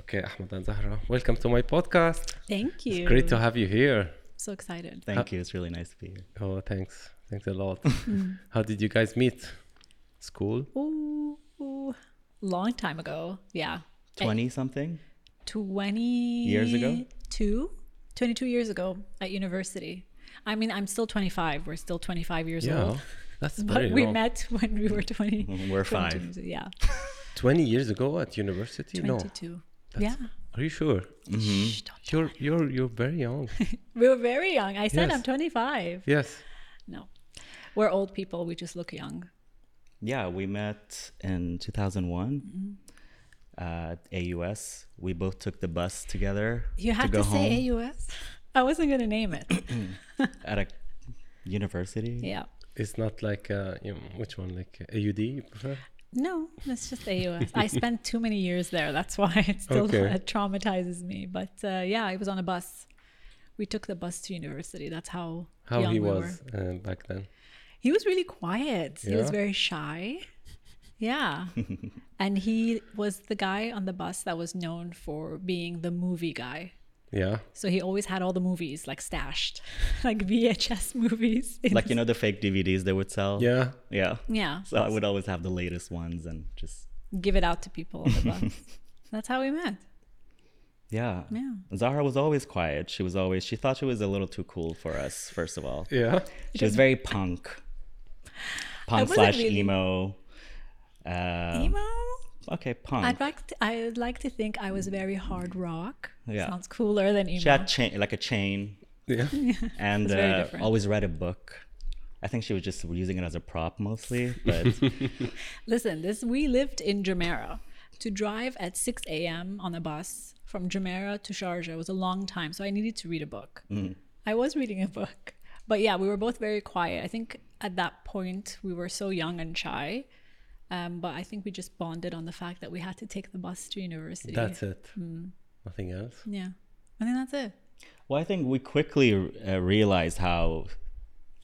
Okay, Ahmed and Zahra, welcome to my podcast. Thank you. It's great to have you here. So excited. Thank you. It's really nice to be here. Oh, thanks. Thanks a lot. Mm. How did you guys meet? School? Ooh, ooh, long time ago. Yeah. 20 something? 20 Years ago? Two? 22 years ago at university. I mean, I'm still 25. We're still 25 years Yeah, old. that's But very we long. met when we were 20. We're 22 five. years- Yeah. 20 years ago at university? No. 22. That's- Yeah. Are you sure? Shh, don't- You're you're you're very young. We were very young. I said Yes. I'm 25. yes. No. We're old people. We just look young. Yeah, we met in 2001 at AUS. We both took the bus together You have to to, say home AUS. I wasn't going to name it. at a university. yeah. It's not like uh, you know, which one like AUD you prefer? No, it's just the US. I spent too many years there. That's why it still Okay. traumatizes me. But uh, yeah, I was on a bus. We took the bus to university. That's how How young he we was uh, back then. He was really quiet. He was very shy. Yeah. and he was the guy on the bus that was known for being the movie guy. Yeah. So he always had all the movies like stashed, like VHS movies. Like, his- you know, the fake DVDs they would sell? Yeah. Yeah. yeah. So I would always have the latest ones and just, give it out to people on the bus. That's how we met. yeah. Yeah. Zahra was always quiet. She was always, she thought she was a little too cool for us, first of all. Yeah. She was very punk. Punk slash really- emo. Uh, Emo? Okay, punk. I'd like to, I'd like to think I was very hard rock. Yeah. Sounds cooler than emo. She had chain, like a chain, Yeah. and It's uh, always read a book. I think she was just using it as a prop mostly, but Listen, this we lived in Jumeirah. To drive at 6 a.m. on a bus from Jumeirah to Sharjah was a long time, so I needed to read a book. I was reading a book, but yeah, we were both very quiet. I think at that point we were so young and shy, um, but I think we just bonded on the fact that we had to take the bus to university. That's it. Nothing else. yeah, I think that's it. well, I think we quickly uh, realized how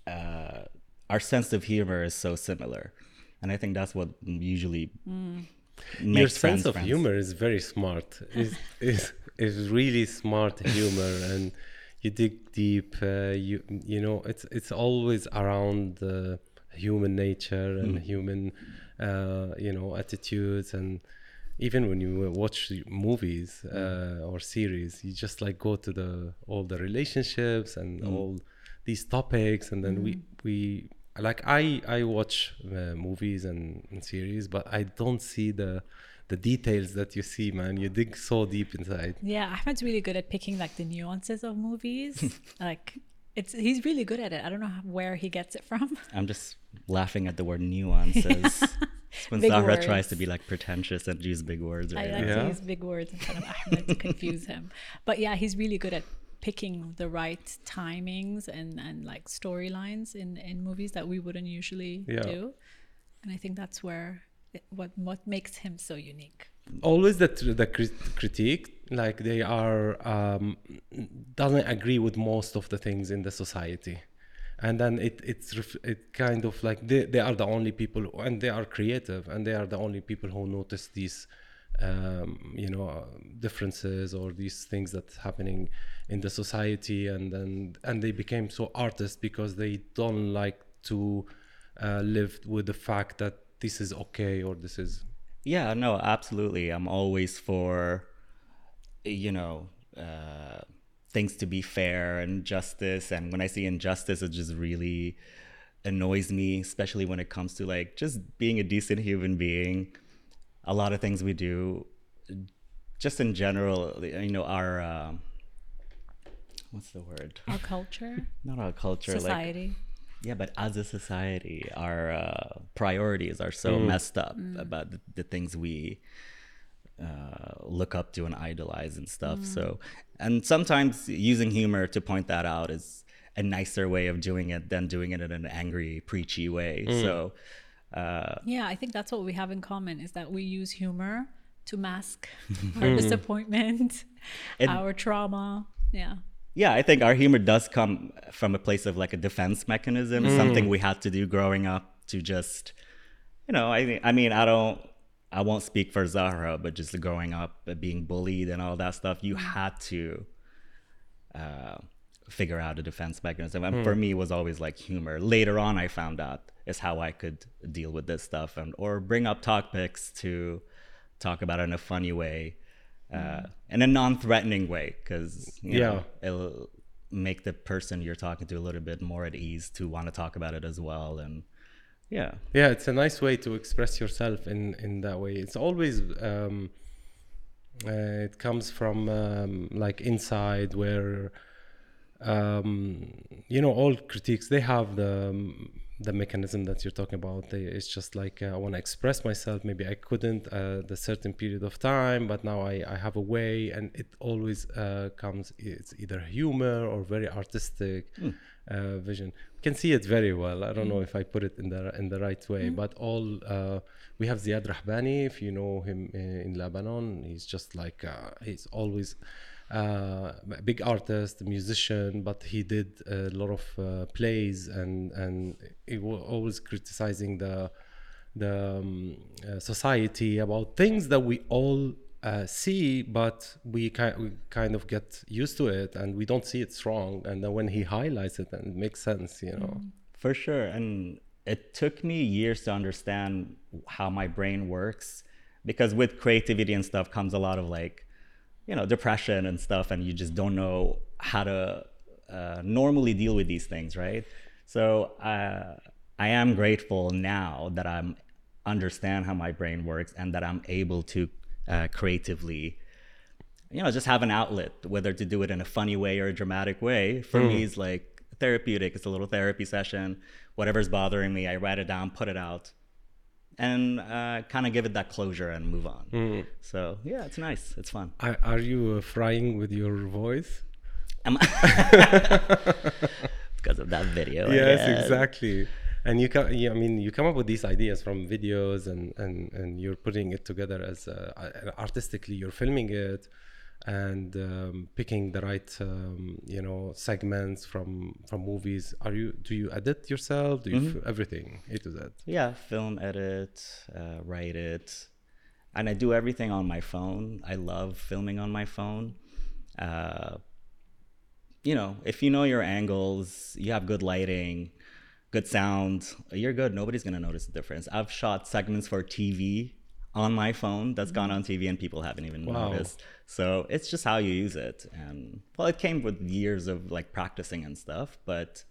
uh, our sense of humor is so similar, and I think that's what usually makes Your friends sense of friends. humor is very smart. It's, is is really smart humor, and you dig deep. Uh, you you know it's it's always around uh, human nature and human uh, you know attitudes. And even when you watch movies uh, or series you just like go to the all the relationships and all these topics. And then we we like i i watch uh, movies and, and series but i don't see the the details that you see man. You dig so deep inside. Yeah, Ahmed's really good at picking like the nuances of movies. like it's he's really good at it. I don't know how- where he gets it from. I'm just laughing at the word nuances. when Big Zahra words. tries to be like pretentious and use big words, I right? like Yeah. to use big words in front of Ahmed to confuse him. But yeah, he's really good at picking the right timings and and like storylines in in movies that we wouldn't usually Yeah. do. And I think that's where it, what what makes him so unique. always the the crit- critique like they are um doesn't agree with most of the things in the society and then it it's it kind of like they, they are the only people who- and they are creative and they are the only people who notice these um, you know differences or these things that's happening in the society and then and they became so artists because they don't like to uh, live with the fact that this is okay or this is Yeah, no, absolutely. I'm always for, you know, uh, things to be fair and justice. And when I see injustice, it just really annoys me, especially when it comes to like just being a decent human being. A lot of things we do, just in general, you know, our, um, what's the word? Our culture, Not our culture, like society. yeah, but as a society, our uh, priorities are so messed up about the, the things we uh, look up to and idolize and stuff. So, and sometimes using humor to point that out is a nicer way of doing it than doing it in an angry, preachy way. So, uh, Yeah, I think that's what we have in common is that we use humor to mask our disappointment, And- our trauma. Yeah. yeah, I think our humor does come from a place of like a defense mechanism, something we had to do growing up to just, you know, I I mean, I don't, I won't speak for Zahra, but just growing up, uh, being bullied and all that stuff, you had to uh, figure out a defense mechanism. And for me, it was always like humor. Later on, I found out is how I could deal with this stuff and or bring up topics to talk about it in a funny way, uh, in a non-threatening way, because Yeah. it'll make the person you're talking to a little bit more at ease to want to talk about it as well. And yeah, yeah it's a nice way to express yourself in in that way. It's always um uh, it comes from um, like inside where um you know all critiques they have the um, the mechanism that you're talking about. They, it's just like uh, i want to express myself. Maybe i couldn't uh, the certain period of time but now i i have a way. And it always uh, comes it's either humor or very artistic uh, vision can see it very well. I don't know if i put it in the in the right way but all uh, we have ziad rahbani if you know him uh, in lebanon. He's just like uh, he's always uh, a big artist, musician, but he did a lot of uh, plays and and he was always criticizing the the um, uh, society about things that we all uh, see, but we kind we kind of get used to it and we don't see it's wrong. And then when he highlights it, and it makes sense, you know. For sure. And it took me years to understand how my brain works because with creativity and stuff comes a lot of like, you know, depression and stuff, and you just don't know how to uh, normally deal with these things, right? So uh, I am grateful now that I'm understand how my brain works and that I'm able to uh, creatively you know, just have an outlet, whether to do it in a funny way or a dramatic way. For me, it's like therapeutic. It's a little therapy session. Whatever's bothering me, I write it down, put it out, and uh, kind of give it that closure and move on. So yeah, it's nice. It's fun. Are, are you uh, frying with your voice? Because of that video. Yes exactly and you come yeah, i mean you come up with these ideas from videos and and and you're putting it together as uh, artistically you're filming it and um, picking the right um, you know segments from from movies. Are you do you edit yourself? Do you f- everything a to z? Yeah, film, edit, uh, write it, and I do everything on my phone. I love filming on my phone. Uh, you know, if you know your angles, you have good lighting, good sound, you're good. Nobody's gonna notice the difference. I've shot segments for TV on my phone that's gone on TV and people haven't even Wow. noticed. So it's just how you use it. And well, it came with years of like practicing and stuff, but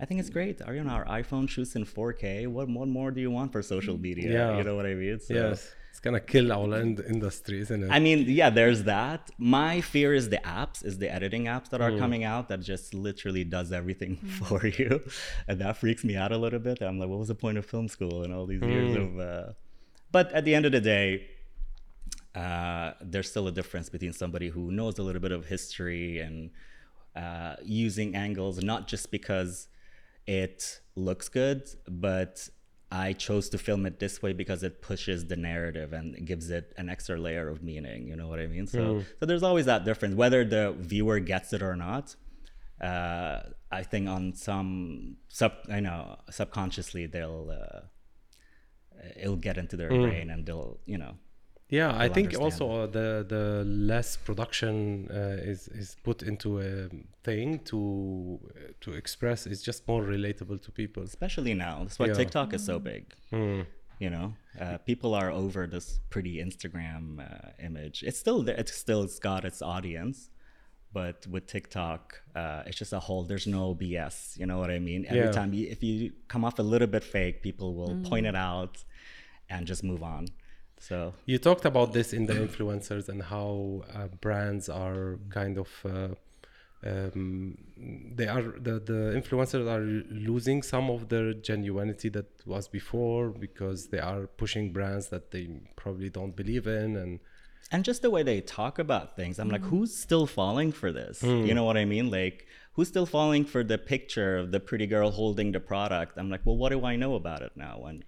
I think it's great. Know, our iPhone shoots in 4K. What, what more do you want for social mm, media? Yeah. You know what I mean? So, yes it's gonna kill our ind- industry isn't it I mean, yeah, there's that. My fear is the apps, is the editing apps that are Mm. coming out that just literally does everything for you, and that freaks me out a little bit. I'm like, what was the point of film school and all these years Mm. of? Uh... But at the end of the day, uh, there's still a difference between somebody who knows a little bit of history and uh, using angles, not just because it looks good, but I chose to film it this way because it pushes the narrative and gives it an extra layer of meaning. You know what I mean? So, so there's always that difference, whether the viewer gets it or not. Uh, I think on some sub, I know subconsciously they'll uh, it'll get into their brain and they'll you know Yeah, I think understand also uh, the the less production uh, is is put into a thing to to express is just more relatable to people. especially now. That's why Yeah. TikTok is so big. You know, uh, people are over this pretty Instagram uh, image. It's still there. It's still it's got its audience, but with TikTok, uh, it's just a whole. There's no BS. You know what I mean? Every Yeah. time you, if you come off a little bit fake, people will point it out and just move on. So You talked about this in the influencers and how uh, brands are kind of uh, um, they are the, the influencers are losing some of their genuinity that was before because they are pushing brands that they probably don't believe in and and just the way they talk about things i'm like who's still falling for this? You know what i mean? Like who's still falling for the picture of the pretty girl holding the product? I'm like well what do i know about it now? And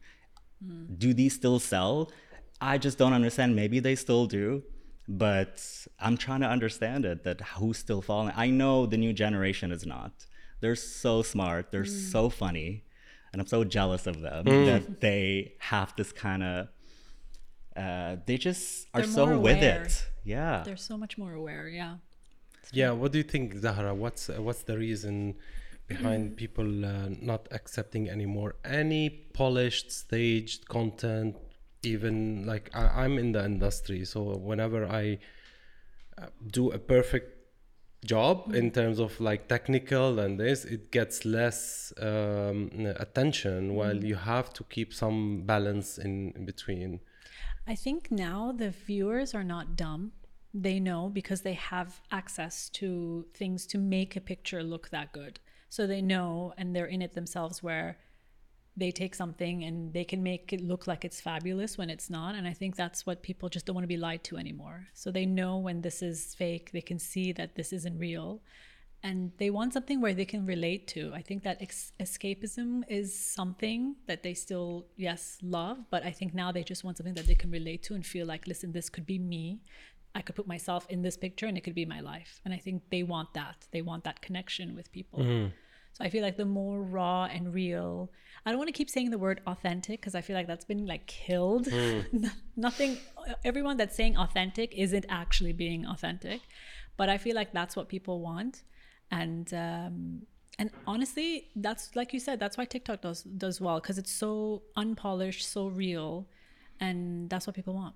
do these still sell i just don't understand maybe they still do but i'm trying to understand it that who's still falling i know the new generation is not they're so smart they're so funny and i'm so jealous of them that they have this kind of uh, they just are They're so more with it. Yeah. They're so much more aware. Yeah. Yeah, what do you think, Zahra? What's uh, what's the reason behind people uh, not accepting anymore any polished, staged content? Even like I, I'm in the industry, so whenever I uh, do a perfect job in terms of like technical and this, it gets less um, attention. While you have to keep some balance in, in between. I think now the viewers are not dumb. They know because they have access to things to make a picture look that good. So they know and they're in it themselves where they take something and they can make it look like it's fabulous when it's not. And I think that's what people just don't want to be lied to anymore. So they know when this is fake, they can see that this isn't real. And they want something where they can relate to. I think that ex- escapism is something that they still, yes, love, but I think now they just want something that they can relate to and feel like, listen, this could be me. I could put myself in this picture and it could be my life. And I think they want that. They want that connection with people. Mm-hmm. So I feel like the more raw and real, I don't want to keep saying the word authentic because I feel like that's been like killed. Nothing, everyone that's saying authentic isn't actually being authentic. But I feel like that's what people want. And, um, and honestly, that's like you said, that's why TikTok does does well because it's so unpolished, so real, and that's what people want.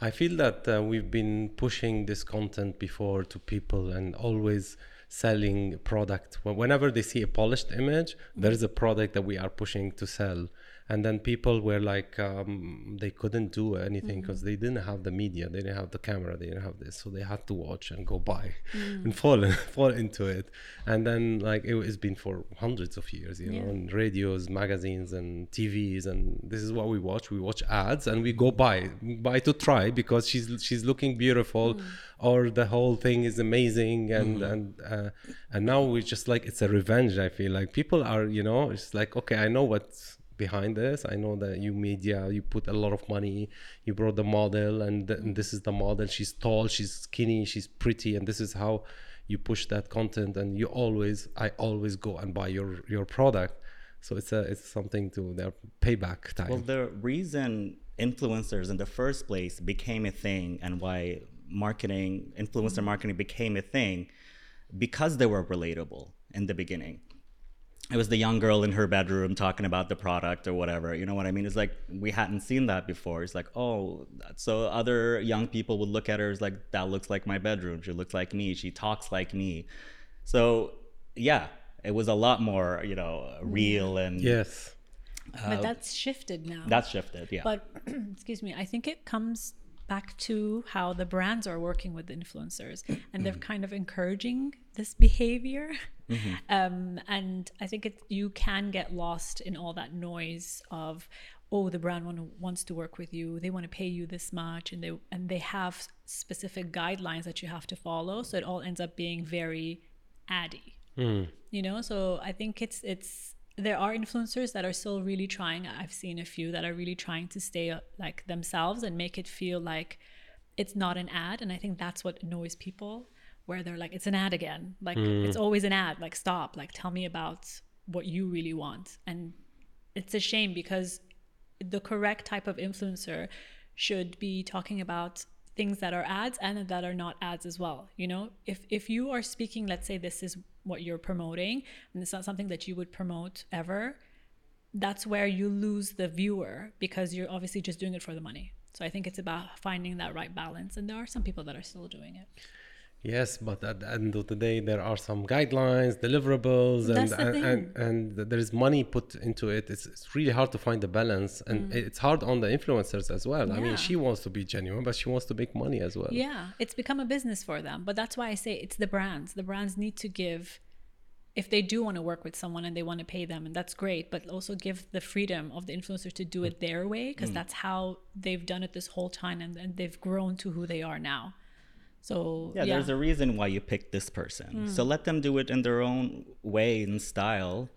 I feel that uh, we've been pushing this content before to people and always selling product. Whenever they see a polished image, there is a product that we are pushing to sell. And then people were like, um, they couldn't do anything because they didn't have the media, they didn't have the camera, they didn't have this, so they had to watch and go buy and fall fall into it. And then like it, it's been for hundreds of years, you know, Yeah. in radios, magazines, and TVs, and this is what we watch. We watch ads and we go buy, buy to try because she's she's looking beautiful, or the whole thing is amazing, and and uh, and now we just like it's a revenge. I feel like people are, you know, it's like okay, I know what's behind this. I know that you media, you put a lot of money. You brought the model, and, th- and this is the model. She's tall, she's skinny, she's pretty, and this is how you push that content. And you always, I always go and buy your your product. So it's a it's something to their payback time. Well, the reason influencers in the first place became a thing and why marketing, influencer marketing became a thing because they were relatable in the beginning. It was the young girl in her bedroom talking about the product or whatever. You know what I mean? It's like we hadn't seen that before. It's like, oh, so other young people would look at her as like, that looks like my bedroom. She looks like me. She talks like me. So, yeah, it was a lot more, you know, real and yes. Uh, but that's shifted now. that's shifted. Yeah. But excuse me, I think it comes back to how the brands are working with influencers and they're mm. kind of encouraging this behavior. Um, and I think it, you can get lost in all that noise of, oh, the brand want, wants to work with you, they want to pay you this much, and they and they have specific guidelines that you have to follow. So it all ends up being very addy. You know so i think it's it's there are influencers that are still really trying. I've seen a few that are really trying to stay uh, like themselves and make it feel like it's not an ad and i think that's what annoys people where they're like it's an ad again. Like it's hmm. always an ad. Like stop. Like tell me about what you really want. And it's a shame because the correct type of influencer should be talking about things that are ads and that are not ads as well you know? If if you are speaking let's say this is what you're promoting and it's not something that you would promote ever that's where you lose the viewer because you're obviously just doing it for the money. So i think it's about finding that right balance. And there are some people that are still doing it Yes, but at the end of the day, there are some guidelines, deliverables, and and, and, and there is money put into it. It's, it's really hard to find the balance, and it's hard on the influencers as well. I Mm. Mean, she wants to be genuine, but she wants to make money as well. Yeah, it's become a business for them. But that's why I say it's the brands. The brands need to give, if they do want to work with someone and they want to pay them, and that's great, but also give the freedom of the influencer to do it their way because that's how they've done it this whole time and, and they've grown to who they are now. So, yeah, there's a reason why you picked this person. Hmm. So let them do it in their own way and style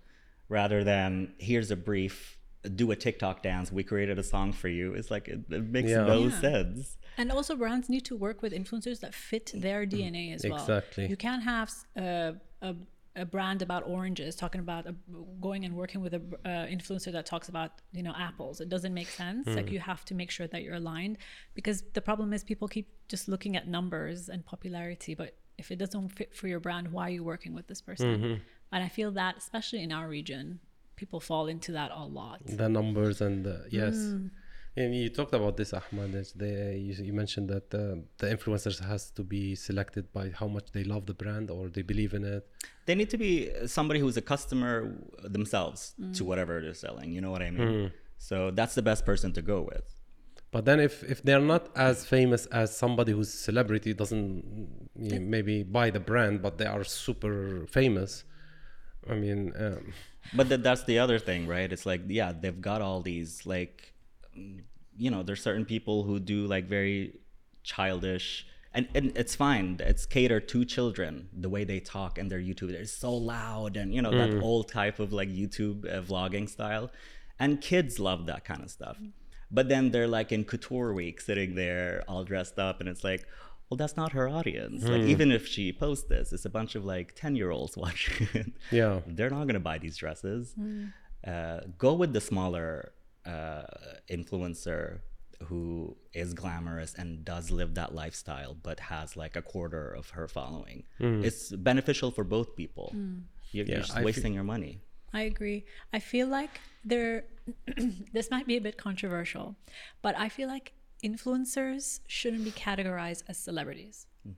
rather than here's a brief, do a TikTok dance. We created a song for you. It's like it, it makes Yeah. no Yeah. sense. And also, brands need to work with influencers that fit their mm. DNA as well. Exactly. You can't have uh, a, a, a brand about oranges talking about a, going and working with an uh, influencer that talks about you know apples. It doesn't make sense. Like you have to make sure that you're aligned because the problem is people keep just looking at numbers and popularity but if it doesn't fit for your brand why are you working with this person? And i feel that especially in our region people fall into that a lot. The numbers and the, yes. And you talked about this ahmed is the, you, you mentioned that uh, the influencers has to be selected by how much they love the brand or they believe in it They need to be somebody who's a customer themselves to whatever they're selling. You know what I mean? So that's the best person to go with. but then if if they're not as famous as somebody who's celebrity doesn't you know, maybe buy the brand but they are super famous i mean um, But that that's the other thing, right? It's like, yeah, they've got all these like, mm, you know, there's certain people who do like very childish, and and it's fine. It's catered to children. The way they talk and their YouTube, they're so loud, and you know that old type of like YouTube uh, vlogging style, and kids love that kind of stuff. But then they're like in couture week, sitting there all dressed up, and it's like. Well, that's not her audience. Like, even if she posts this, it's a bunch of like 10 year olds watching it yeah they're not going to buy these dresses. Uh, go with the smaller uh, influencer who is glamorous and does live that lifestyle, but has like a quarter of her following. Hmm. It's beneficial for both people. Hmm. You're, Yeah, you're just I feel- wasting your money. I agree. I feel like there, this might be a bit controversial, but I feel like influencers shouldn't be categorized as celebrities. Hmm.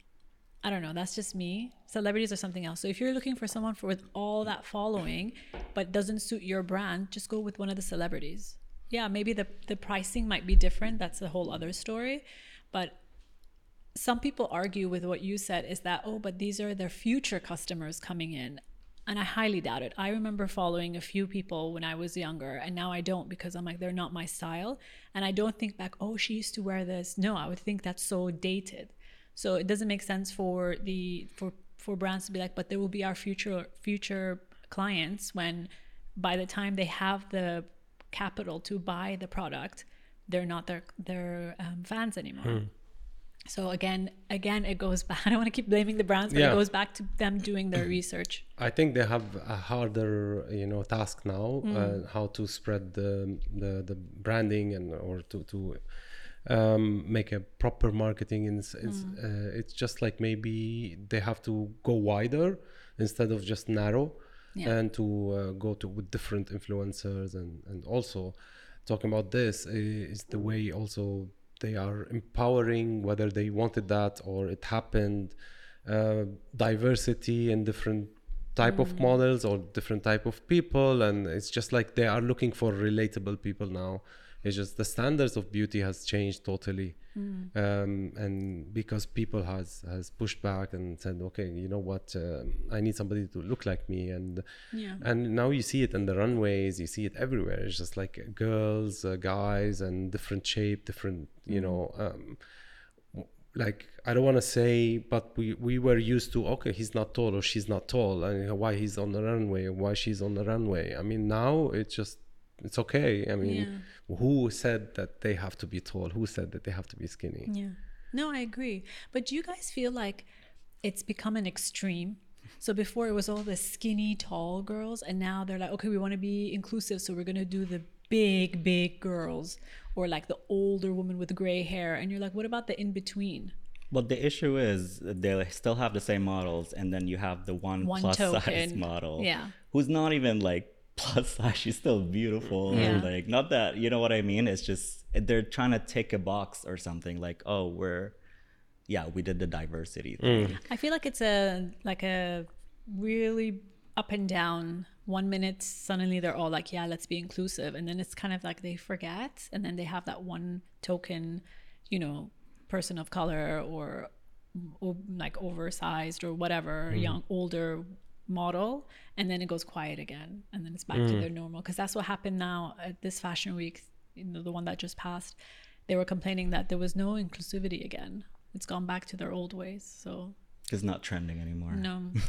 I don't know. That's just me. Celebrities are something else. So if you're looking for someone for with all that following, but doesn't suit your brand, just go with one of the celebrities. Yeah, maybe the the pricing might be different. That's a whole other story. But some people argue with what you said is that oh but these are their future customers coming in. And i highly doubt it. I remember following a few people when i was younger and now i don't because i'm like they're not my style. And i don't think back oh she used to wear this. No i would think that's so dated. So it doesn't make sense for the for for brands to be like but there will be our future future clients when by the time they have the capital to buy the product they're not their their um, fans anymore so again, again, it goes back. I don't want to keep blaming the brands, but Yeah. it goes back to them doing their research. I think they have a harder, you know, task now, Mm. uh, how to spread the, the the branding and or to to um, make a proper marketing. And it's it's, Mm. uh, it's just like maybe they have to go wider instead of just narrow, Yeah. and to uh, go to with different influencers and and also talking about this is the way also they are empowering whether they wanted that or it happened uh, diversity and different type of models or different type of people and it's just like they are looking for relatable people now it's just the standards of beauty has changed totally. Um, and because people has has pushed back and said okay you know what uh, i need somebody to look like me. And Yeah. and now you see it in the runways you see it everywhere. It's just like girls uh, guys and different shape different you know um, like I don't want to say, but we we were used to okay, he's not tall or she's not tall, and why he's on the runway, why she's on the runway. I mean, now it's just it's okay. I mean, who said that they have to be tall? Who said that they have to be skinny? Yeah. No, I agree. But do you guys feel like it's become an extreme? So before it was all the skinny, tall girls, and now they're like, okay, we want to be inclusive, so we're gonna do the big, big girls, or like the older woman with gray hair, and you're like, what about the in between? Well, the issue is they still have the same models, and then you have the one, One plus size model, Yeah. who's not even like plus size. She's still beautiful. Yeah. Like not that you know what I mean. It's just they're trying to tick a box or something. Like oh, we're yeah, we did the diversity mm. thing. I feel like it's a like a really up and down. One minute suddenly they're all like, yeah, let's be inclusive, and then it's kind of like they forget, and then they have that one token, you know, person of color or, or like oversized or whatever, mm-hmm. young older model, and then it goes quiet again, and then it's back to mm. their normal. Because that's what happened now at this fashion week, you know, the one that just passed. They were complaining that there was no inclusivity again. It's gone back to their old ways. So It's not trending anymore. no.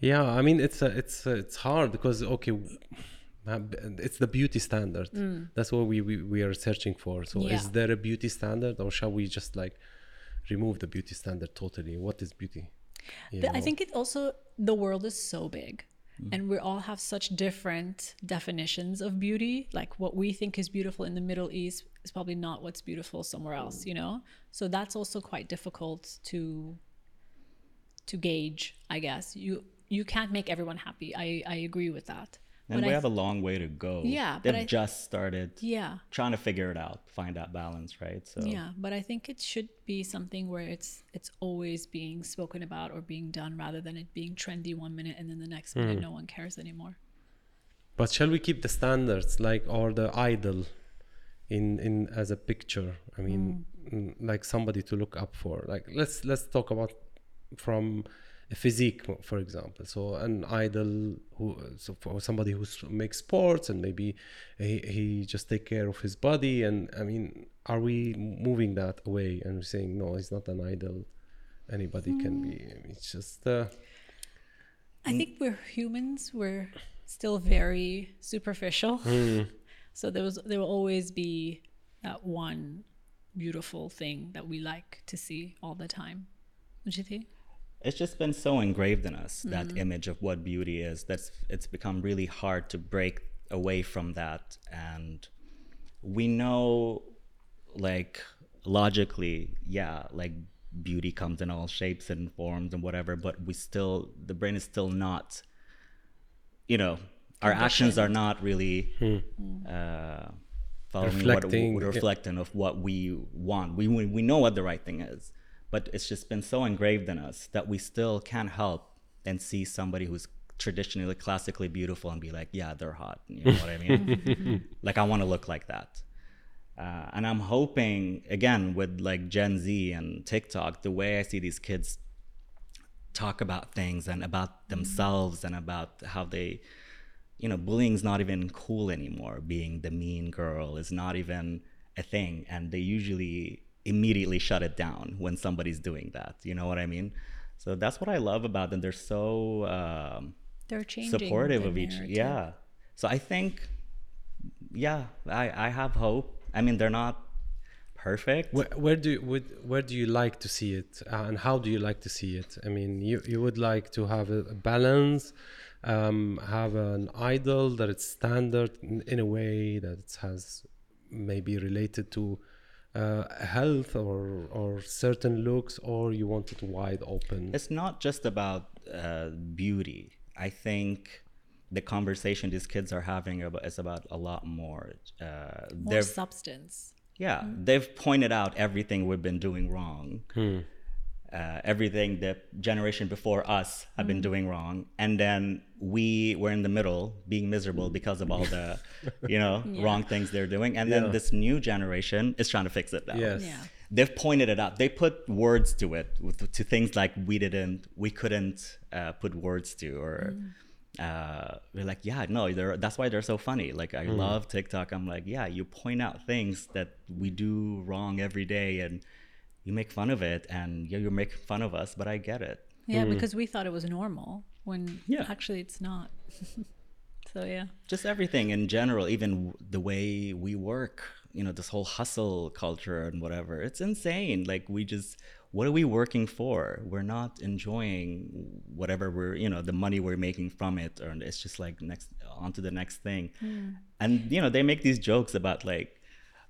Yeah, I mean it's a, it's a, it's hard because okay, uh, it's the beauty standard. Mm. That's what we, we we are searching for. So Yeah. is there a beauty standard, or shall we just like remove the beauty standard totally? What is beauty? You I think it also the world is so big. And we all have such different definitions of beauty. Like what we think is beautiful in the Middle East is probably not what's beautiful somewhere mm. else, you know? So that's also quite difficult to to gauge, I guess. You you can't make everyone happy. I, I agree with that. And But we I have a long way to go. Yeah, They've I- just started yeah. trying to figure it out, find that balance, right? So Yeah, but I think it should be something where it's it's always being spoken about or being done rather than it being trendy one minute and then the next minute no one cares anymore. But shall we keep the standards like or the idol in in as a picture? I mean, mm, like somebody to look up for. Like let's let's talk about from a physique, for example. So an idol who so for somebody who makes sports and maybe he, he just take care of his body. And I mean, are we moving that away and saying no, he's not an idol. Anybody can be. It's just. Uh, I think we're humans. We're still very superficial. So there was there will always be that one beautiful thing that we like to see all the time. Would you think? It's just been so engraved in us Mm. that image of what beauty is that's it's become really hard to break away from that and we know like logically yeah like beauty comes in all shapes and forms and whatever but we still the brain is still not you know our actions are not really uh following Reflecting, what yeah. reflecting of what we want we we we know what the right thing is but it's just been so engraved in us that we still can't help and see somebody who's traditionally classically beautiful and be like yeah they're hot you know what i mean? Like i want to look like that. Uh, and i'm hoping again with like gen z and tiktok the way i see these kids talk about things and about themselves and about how they you know bullying's not even cool anymore. Being the mean girl is not even a thing. And they usually immediately shut it down when somebody's doing that you know what i mean? So that's what i love about them. They're so um, They're changing. supportive the of each yeah. So i think yeah i i have hope. I mean they're not perfect. Where, where do you, would, where do you like to see it, uh, and how do you like to see it? I mean, you you would like to have a, a balance, um, have an idol that it's standard in, in a way that it has maybe related to uh, health or or certain looks, or you want it wide open. it's not just about uh, beauty. I think the conversation these kids are having about, is about a lot more. Uh, More substance. yeah, they've pointed out everything we've been doing wrong. Uh, everything the generation before us have been doing wrong, and then we were in the middle, being miserable because of all the, you know, wrong things they're doing. And then Yeah. this new generation is trying to fix it now Yes. Yeah. they've pointed it out. They put words to it, with, to things like we didn't, we couldn't uh, put words to, or uh, we're like, yeah, no, they're, that's why they're so funny. Like I love TikTok. I'm like, yeah, you point out things that we do wrong every day, and you make fun of it, and yeah, you make fun of us, but I get it. Yeah, mm. because we thought it was normal when Yeah. actually it's not. so yeah. just everything in general even w- the way we work you know this whole hustle culture and whatever it's insane like we just what are we working for we're not enjoying whatever we're you know the money we're making from it or it's just like next on to the next thing hmm. and you know they make these jokes about like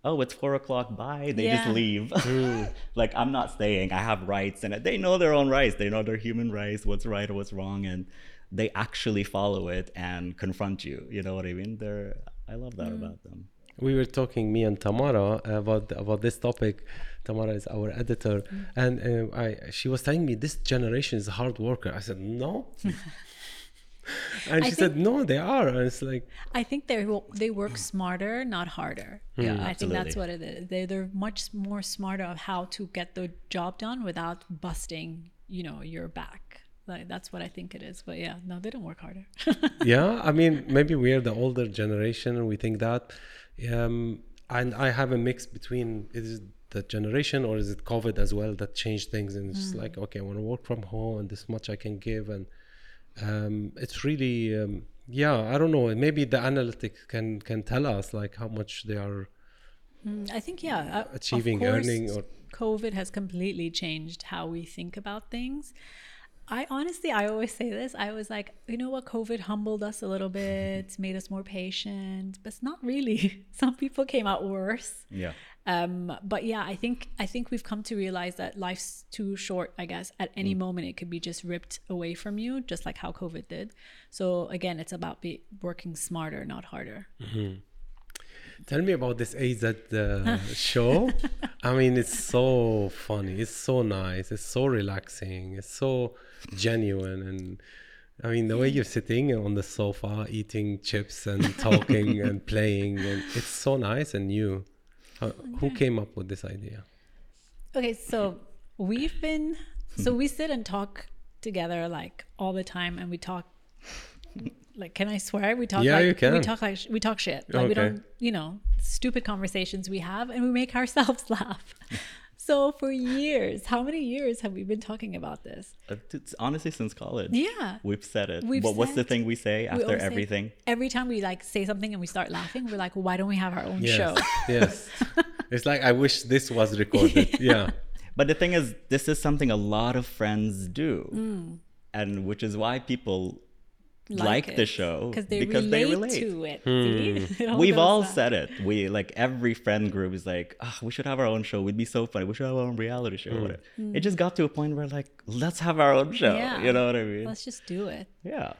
oh it's four o'clock bye they just leave. Like i'm not staying i have rights and they know their own rights they know their human rights what's right or what's wrong and they actually follow it and confront you you know what i mean? They're i love that about them. We were talking me and Tamara about about this topic. Tamara is our editor, and uh, I she was telling me this generation is a hard worker. I said no, and she said no, they are. And it's like I think they they work smarter, not harder. Yeah, I think that's what it is. They they're much more smarter of how to get the job done without busting, you know, your back. Like that's what I think it is. But yeah, no, they don't work harder. yeah, I mean maybe we're the older generation and we think that. Um, and I have a mix between is it the generation or is it COVID as well that changed things and it's just like okay, I want to work from home and this much I can give and um, it's really um, yeah I don't know maybe the analytics can can tell us like how much they are I think yeah, uh, of Achieving course, earning or- COVID has completely changed how we think about things. I honestly, I always say this. I was like, you know what? COVID humbled us a little bit, made us more patient, but it's not really. Some people came out worse. Yeah. Um, but yeah, I think I think we've come to realize that life's too short. I guess at any moment it could be just ripped away from you, just like how COVID did. So again, it's about be working smarter, not harder. Tell me about this AZ uh, show. I mean, it's so funny. It's so nice. It's so relaxing. It's so genuine. And I mean, the way you're sitting on the sofa, eating chips and talking and playing, and it's so nice and new. Who came up with this idea? Okay, so we've been so we sit and talk together like all the time, and we talk. Like, can I swear? We talk Yeah, like you can. we talk like sh- we talk shit. Like we don't, you know, stupid conversations we have, and we make ourselves laugh. So for years, how many years have we been talking about this? Uh, It's honestly since college. Yeah. We've said it. We've What what's the thing we say We after say- everything? every time we like say something and we start laughing, we're like, why don't we have our own Yes. show? yes. It's like, I wish this was recorded. yeah. But the thing is, this is something a lot of friends do, Mm. and which is why people like, the show because they, because relate they relate. to it. see? It all We've all back. said it. We like every friend group is like, oh, we should have our own show. We'd be so funny. We should have our own reality show. whatever. It just got to a point where like, let's have our own show. Yeah. You know what I mean? Let's just do it. yeah.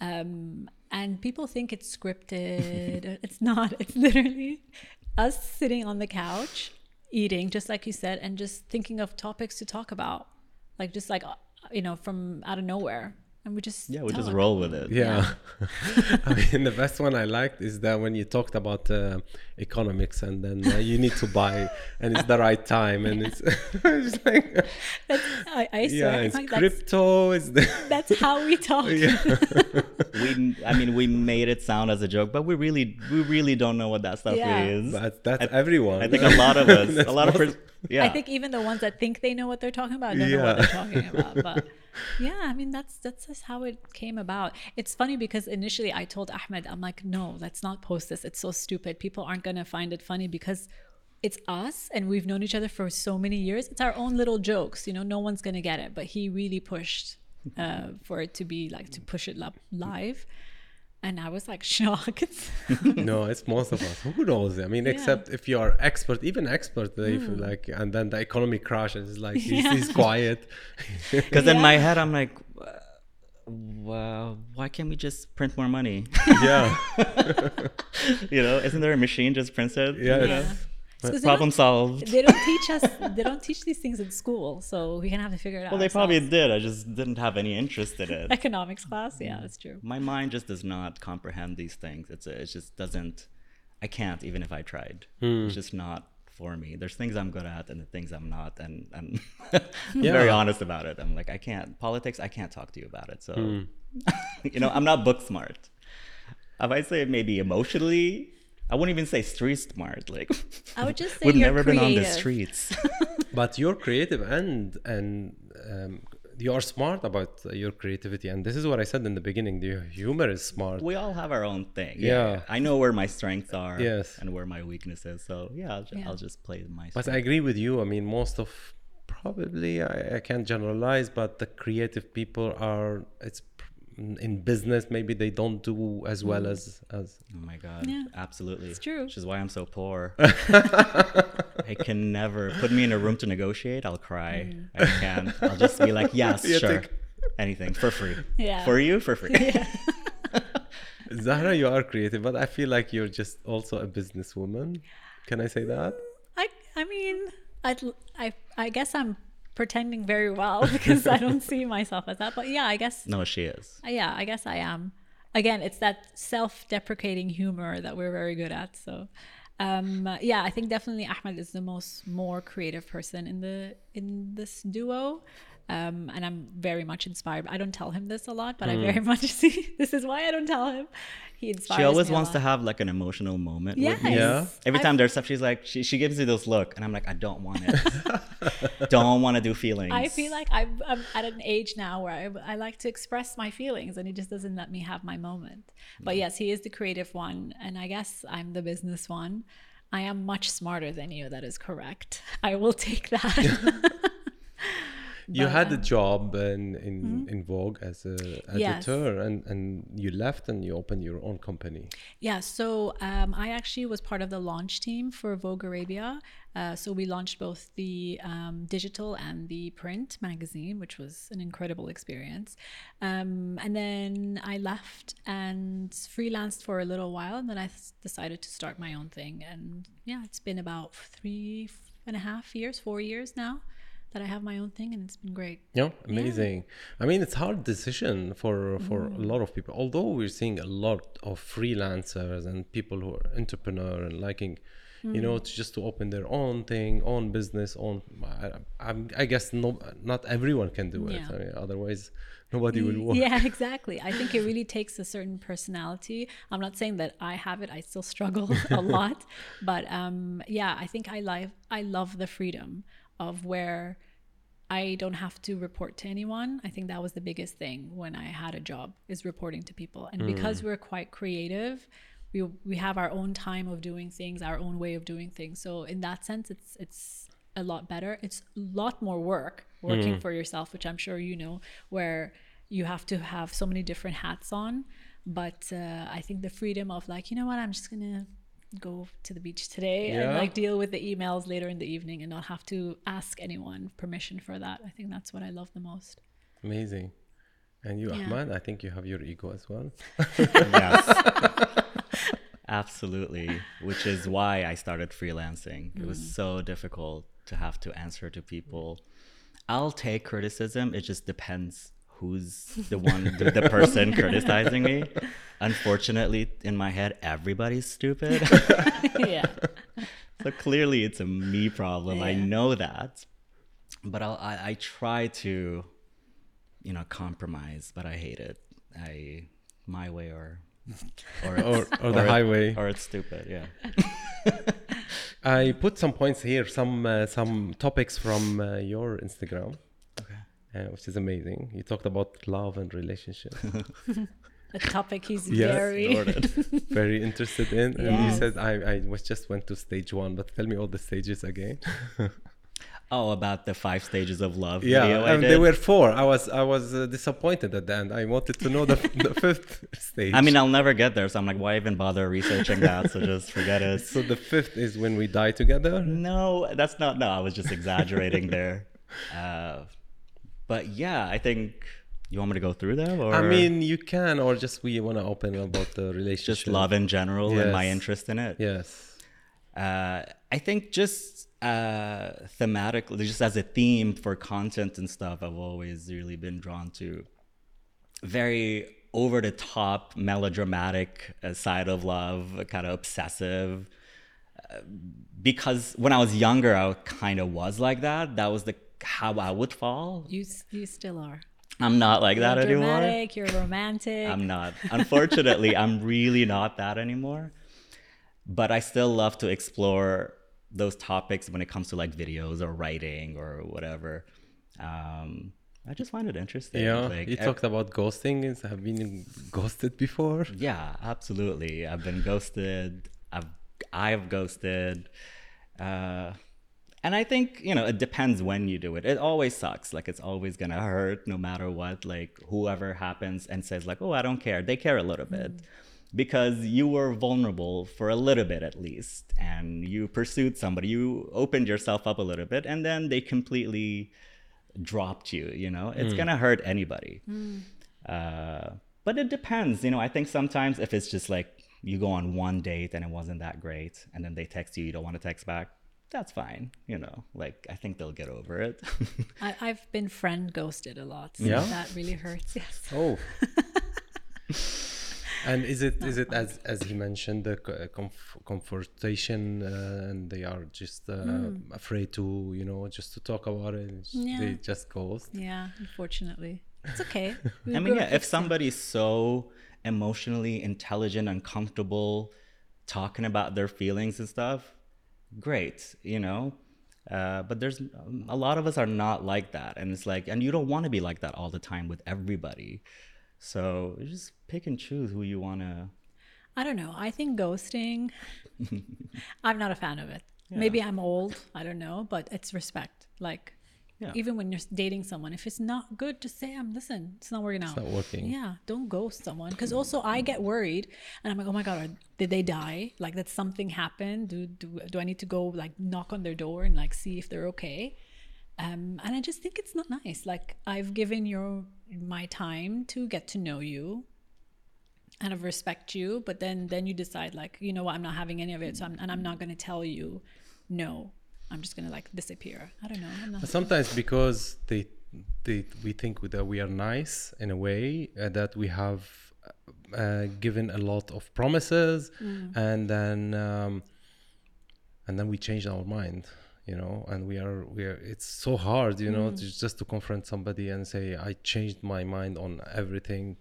um, and people think it's scripted. it's not. It's literally us sitting on the couch, eating, just like you said, and just thinking of topics to talk about, like just like uh, you know from out of nowhere, and we just Yeah, we just roll with it. Yeah. I mean, the best one I liked is that when you talked about uh, economics and then uh, you need to buy and it's the right time and it's, it's like, That's, I, I yeah, it's like, that's, crypto. It's the, that's how we talk. we I mean we made it sound as a joke, but we really we really don't know what that stuff Yeah. is. but that's everyone. I think a lot of us, a lot of most- pers- yeah. I think even the ones that think they know what they're talking about don't know what they're talking about. But yeah, I mean that's that's just how it came about. It's funny because initially I told Ahmed, I'm like, no, let's not post this. It's so stupid. People aren't gonna find it funny because it's us and we've known each other for so many years. It's our own little jokes, you know. No one's gonna get it. But he really pushed uh, for it to be like to push it live. And I was like shocked. no, it's most of us. Who knows? I mean, except if you are expert, even expert, they feel like, and then the economy crashes, it's like he's. Yeah. he's quiet. Because in my head, I'm like, "Uh, well, why can't we just print more money? yeah. you know, isn't there a machine just prints it? Yeah. You know? It's 'cause they Problem solved. they don't teach us they don't teach these things in school so we can have to figure it out Well, they probably did. I just didn't have any interest in it. economics class yeah mm. that's true My mind just does not comprehend these things. It's it just doesn't. I can't even if I tried. Hmm. It's just not for me. There's things I'm good at and the things I'm not, and and I'm very honest about it. I'm like I can't politics. I can't talk to you about it. So hmm. you know, I'm not book smart. If I say maybe emotionally, I wouldn't even say street smart. Like i would just say we've you're never been on the streets. but you're creative and and um, you are smart about uh, your creativity and this is what i said in the beginning the humor is smart we all have our own thing. Yeah. I know where my strengths are. Yes. and where my weaknesses. So yeah, I'll, ju- Yeah. I'll just play my. but i agree with you i mean most of probably I, I can't generalize but the creative people are it's pr- in business maybe they don't do as well mm. as as Oh my god! Yeah. Absolutely, It's true. Which is why I'm so poor. I can never put me in a room to negotiate. I'll cry. Mm. I can't. I'll just be like, yes, Yeah, sure, take- anything for free. Yeah. For you, for free. zahra you are creative but i feel like you're just also a businesswoman can i say that i i mean I'd, i i guess i'm pretending very well because i don't see myself as that but yeah i guess No, she is. Uh, yeah, I guess I am. Again, it's that self-deprecating humor that we're very good at. So, um, yeah, I think definitely Ahmed is the most more creative person in the in this duo, um, and I'm very much inspired. I don't tell him this a lot, but I very much see. This is why I don't tell him. He inspires. She always wants to have like an emotional moment Yes. with me. Yeah. Every I've- time there's stuff, she's like, she, she gives me those look, and I'm like, I don't want it. don't want to do feelings. I feel like I'm, I'm at an age now where I, I like to express my feelings and he just doesn't let me have my moment. But yes, he is the creative one. And I guess I'm the business one. I am much smarter than you. That is correct. I will take that. you But, had a um, job in in, in Vogue as a Yes. editor, and and you left and you opened your own company. Yeah, so um, I actually was part of the launch team for Vogue Arabia. Uh, so we launched both the um, digital and the print magazine, which was an incredible experience. Um, and then I left and freelanced for a little while. And then I decided to start my own thing. And yeah, it's been about three and a half years, four years now that I have my own thing, and it's been great. Yeah, amazing. I mean, it's hard decision for for Mm. a lot of people. Although we're seeing a lot of freelancers and people who are entrepreneur and liking, you know, Mm. to just to open their own thing, own business, own. I, I'm, I guess no, not everyone can do it. Yeah. I mean, otherwise, nobody will work. Yeah, exactly. I think it really takes a certain personality. I'm not saying that I have it. I still struggle a lot, but um, yeah, I think I love I love the freedom of where I don't have to report to anyone. I think that was the biggest thing when I had a job is reporting to people. And because we're quite creative, we we have our own time of doing things, our own way of doing things. So in that sense, it's it's a lot better. It's a lot more work working for yourself, which I'm sure you know, where you have to have so many different hats on. But uh, I think the freedom of like, you know what, I'm just gonna go to the beach today and like deal with the emails later in the evening and not have to ask anyone permission for that. I think that's what I love the most. Amazing. And you, Yeah. Ahmed, I think you have your ego as well. yes. Absolutely. Which is why I started freelancing. It was mm. so difficult to have to answer to people. I'll take criticism. It just depends who's the one, the, the person criticizing me. Unfortunately, in my head, everybody's stupid. yeah. so clearly, it's a me problem. I know that. But I'll, I, I try to, you know, compromise, but I hate it. I, my way or, or, Or, or the it- highway. or it's stupid. Yeah. I put some points here, some uh, some topics from uh, your Instagram, Okay. uh, which is amazing. You talked about love and relationship. A topic he's Yes, very very interested in. And you Yes. said I, I was just went to stage one, but tell me all the stages again. Oh, about the five stages of love yeah, video and there were four. I was I was uh, disappointed at the end. I wanted to know the, the fifth stage. I mean, I'll never get there, so I'm like, why even bother researching that? So just forget it. so the fifth is when we die together. No, that's not. No, I was just exaggerating there. Uh, but yeah, I think you want me to go through them, or I mean, you can, or just we want to open about the relationship. just love in general and my interest in it. Yes. Uh, I think just uh, thematically, just as a theme for content and stuff, I've always really been drawn to very over the top, melodramatic uh, side of love, kind of obsessive. Uh, because when I was younger, I kind of was like that. That was the how I would fall. you you still are. I'm not like that you're anymore. dramatic, you're romantic. I'm not. Unfortunately, I'm really not that anymore. But I still love to explore those topics when it comes to like videos or writing or whatever. Um, I just find it interesting. Yeah. Like, you ev- talked about ghosting. Is have been ghosted before? yeah, absolutely. I've been ghosted. I've I've ghosted. Uh, and I think, you know, it depends when you do it. It always sucks. Like it's always gonna hurt no matter what. Like whoever happens and says, like, oh, I don't care, they care a little bit. Mm. Because you were vulnerable for a little bit at least, and you pursued somebody, you opened yourself up a little bit, and then they completely dropped you, you know? It's mm. gonna hurt anybody. Mm. Uh, but it depends. You know, I think sometimes if it's just like you go on one date and it wasn't that great, and then they text you, you don't want to text back, that's fine. You know, like I think they'll get over it. I, I've been friend ghosted a lot. So Yeah? that really hurts. Yes. Oh. and is it is it as as he mentioned the co- uh, comf- confrontation uh, and they are just uh, afraid to you know just to talk about it and Yeah. they just ghost Yeah, unfortunately. It's okay. We I mean, yeah, if fixing- somebody's so emotionally intelligent and comfortable talking about their feelings and stuff, great, you know. Uh, but there's um, a lot of us are not like that, and it's like, and you don't want to be like that all the time with everybody. So just pick and choose who you want to. I don't know. I think ghosting, I'm not a fan of it. Maybe I'm old. I don't know, but it's respect. Like, Yeah. Even when you're dating someone, if it's not good, just say, "I'm listen, it's not working out." not working. Yeah, don't ghost someone. Because also, I get worried, and I'm like, "Oh my god, did they die? Like, did something happen? Do do do I need to go like knock on their door and like see if they're okay?" Um, and I just think it's not nice. Like, I've given your my time to get to know you, kind of respect you, but then then you decide like, you know what, I'm not having any of it, so I'm, and I'm not going to tell you, no, I'm just going to like disappear. I don't know. I'm not, But sometimes because they they we think that we are nice in a way uh, that we have uh, given a lot of promises and then um, and then we change our mind you know and we are we are it's so hard you know to, just to confront somebody and say i changed my mind on everything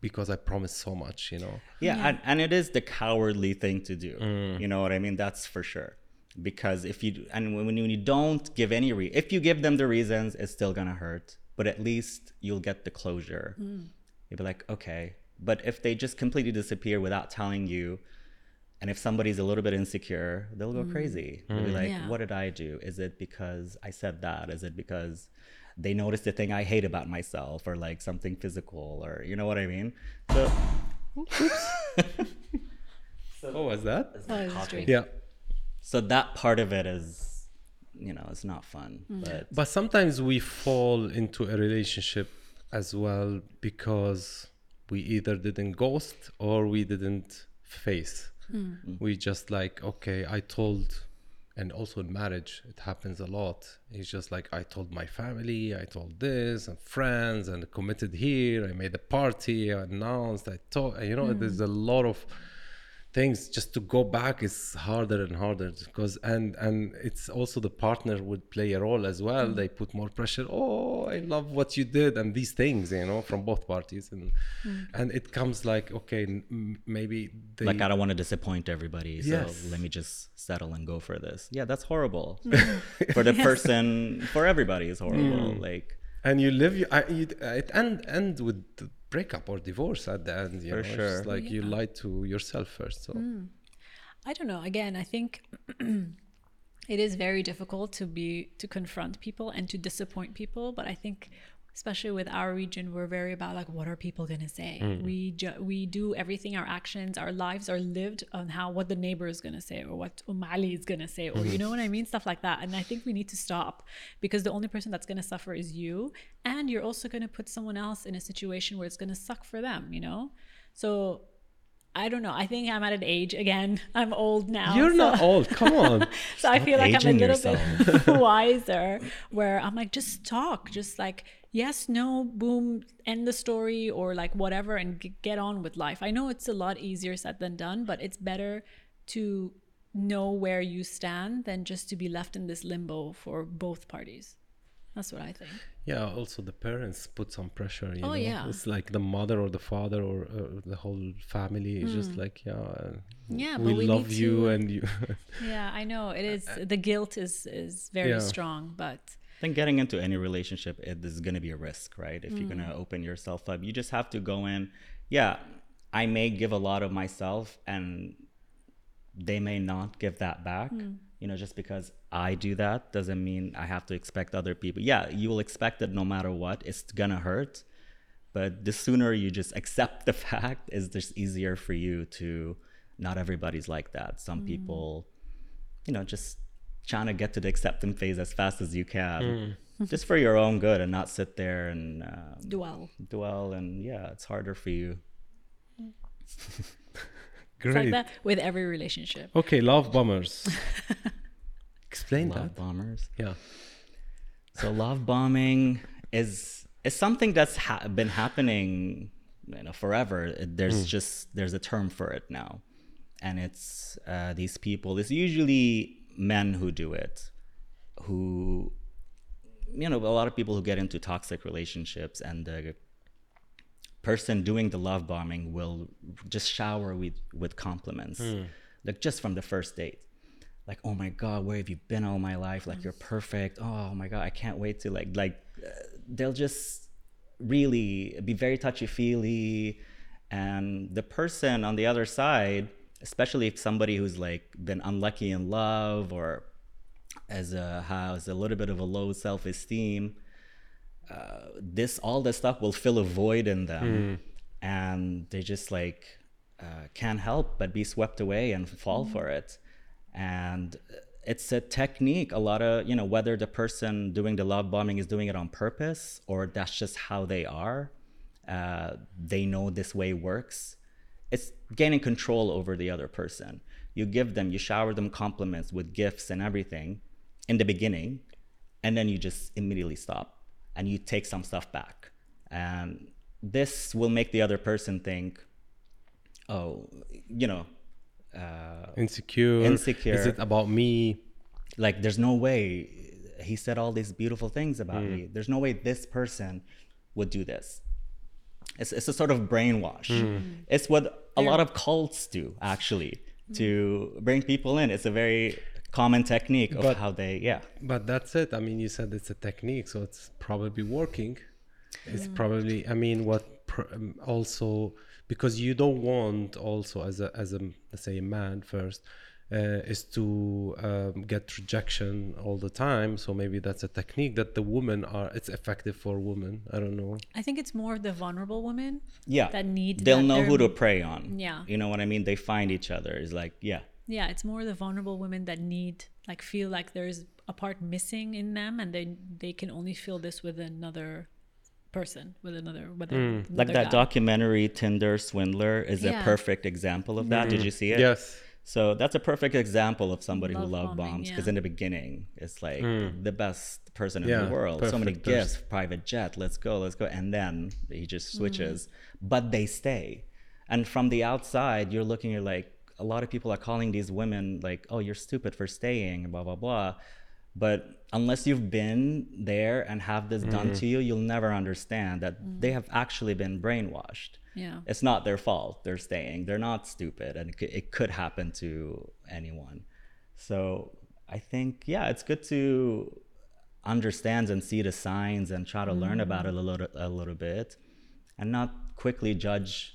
because i promised so much you know Yeah, Yeah. And, and it is the cowardly thing to do. You know what I mean? That's for sure. Because if you and when when you don't give any re, if you give them the reasons, it's still gonna hurt. But at least you'll get the closure. Mm. You'll be like, okay. But if they just completely disappear without telling you, and if somebody's a little bit insecure, they'll go mm. crazy. They'll be like, Yeah. what did I do? Is it because I said that? Is it because they noticed the thing I hate about myself or like something physical or you know what I mean? So oops. what was that it's straight. yeah so that part of it is you know it's not fun mm-hmm. but But sometimes we fall into a relationship as well because we either didn't ghost or we didn't face. Mm. We just like, okay, I told, and also in marriage, it happens a lot. It's just like, I told my family, I told this, and friends, and committed here. I made a party, I announced, I told, you know, there's mm. a lot of things just to go back is harder and harder because and and it's also the partner would play a role as well Mm. they put more pressure oh i love what you did and these things you know from both parties and Mm. and it comes like okay n- m- maybe they like i don't want to disappoint everybody so Yes. let me just settle and go for this yeah that's horrible for the person for everybody is horrible like and you live you, I, you it end end with the breakup or divorce at the end you For know it's sure. just like you lied to yourself first so Mm. I don't know. Again, I think it is very difficult to be to confront people and to disappoint people. But I think, especially with our region, we're very about like what are people gonna say. We ju- we do everything. Our actions, our lives are lived on how what the neighbor is gonna say or what Um Ali is gonna say or you know what I mean, stuff like that. And I think we need to stop because the only person that's gonna suffer is you, and you're also gonna put someone else in a situation where it's gonna suck for them. You know, so. I don't know. I think I'm at an age again. I'm old now. you're so- not old come on so I feel like I'm a little bit wiser where I'm like, just talk, just like, yes, no, boom, end the story or like whatever and g- get on with life. I know it's a lot easier said than done, but it's better to know where you stand than just to be left in this limbo for both parties. That's what I think. Yeah, also the parents put some pressure. You Oh, know? yeah. it's like the mother or the father or uh, the whole family is just like, yeah, uh. Yeah, we but we love need you to- and you. Yeah, I know it is. The guilt is is very Yeah. strong, but think getting into any relationship it is going to be a risk, right? If you're going to mm. open yourself up, you just have to go in. Yeah, I may give a lot of myself, and they may not give that back. Mm. You know, just because I do that doesn't mean I have to expect other people. Yeah, you will expect it no matter what. It's gonna hurt, but the sooner you just accept the fact, is just easier for you to. Not everybody's like that. Some mm. people you know, just trying to get to the acceptance phase as fast as you can, just for your own good, and not sit there and uh, dwell. dwell. And yeah, it's harder for you. It's like Great. that with every relationship. Okay, love bombers. Explain that. Love that. bombers. Yeah. So love bombing is is something that's ha- been happening, you know, forever. It- There's just there's a term for it now, and it's uh, these people. It's usually men who do it, who you know a lot of people who get into toxic relationships and the person doing the love bombing will just shower with with compliments like just from the first date. Like oh my god where have you been all my life? Like you're perfect. Oh my god i can't wait to like like uh, they'll just really be very touchy feely and the person on the other side especially if somebody who's like been unlucky in love or as a has a little bit of a low self-esteem uh, this all this stuff will fill a void in them. And they just like uh, can't help but be swept away and fall for it. And it's a technique. A lot of you know whether the person doing the love bombing is doing it on purpose or that's just how they are uh, they know this way works it's gaining control over the other person. You give them you shower them compliments with gifts and everything in the beginning and then you just immediately stop and you take some stuff back. And this will make the other person think oh you know uh, insecure. Insecure. is it about me? Like there's no way. He said all these beautiful things about me. There's no way this person would do this. It's, it's a sort of brainwash. It's what a lot of cults do actually to bring people in it's a very common technique of But- how they yeah But that's it. I mean, you said it's a technique, so it's probably working. It's probably. I mean, what pr- um, also because you don't want also as a as a let's say a man first is to um, get rejection all the time. So maybe that's a technique that the women are. It's effective for women. I don't know. I think it's more the vulnerable women yeah that need they'll that know who to prey on Yeah. you know what i mean they find each other it's like yeah Yeah, it's more the vulnerable women that need like feel like there's a part missing in them and they they can only feel this with another person, with another with Hmm. like that guy. documentary tinder swindler is a perfect example of that did you see it Yes. So that's a perfect example of somebody who Love love bombing, bombs because yeah. in the beginning it's like the best person in Hmm. The world. So many perfect gifts, private jet, let's go, let's go, and then he just switches. But they stay, and from the outside you're looking at like a lot of people are calling these women like, oh, you're stupid for staying, blah blah blah. But unless you've been there and have this done mm-hmm. to you, you'll never understand that mm. they have actually been brainwashed. Yeah. it's not their fault they're staying. They're not stupid and it could, it could happen to anyone. So i think yeah it's good to understand and see the signs and try to learn about it mm. a little a little bit and not quickly judge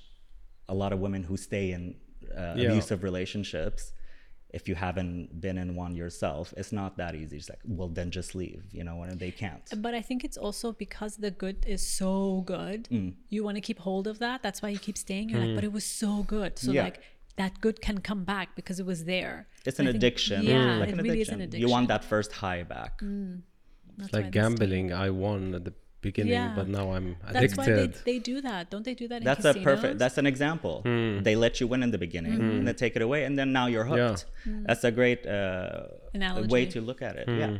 a lot of women who stay in uh, Yeah. abusive relationships if you haven't been in one yourself it's not that easy it's like well then just leave you know and they can't But I think it's also because the good is so good, Mm. you want to keep hold of that. That's why you keep staying. You're like, but it was so good. So Yeah. like that good can come back because it was there. it's an think- addiction Yeah, like it an really addiction. is an addiction. you want that first high back That's It's like gambling. I won at the beginning, Yeah. but now I'm That's why they, addicted. they do that. Don't they do that in that's a perfect casinos? that's an example they let you win in the beginning and then take it away and then now you're hooked that's a great uh, Analogy. way to look at it yeah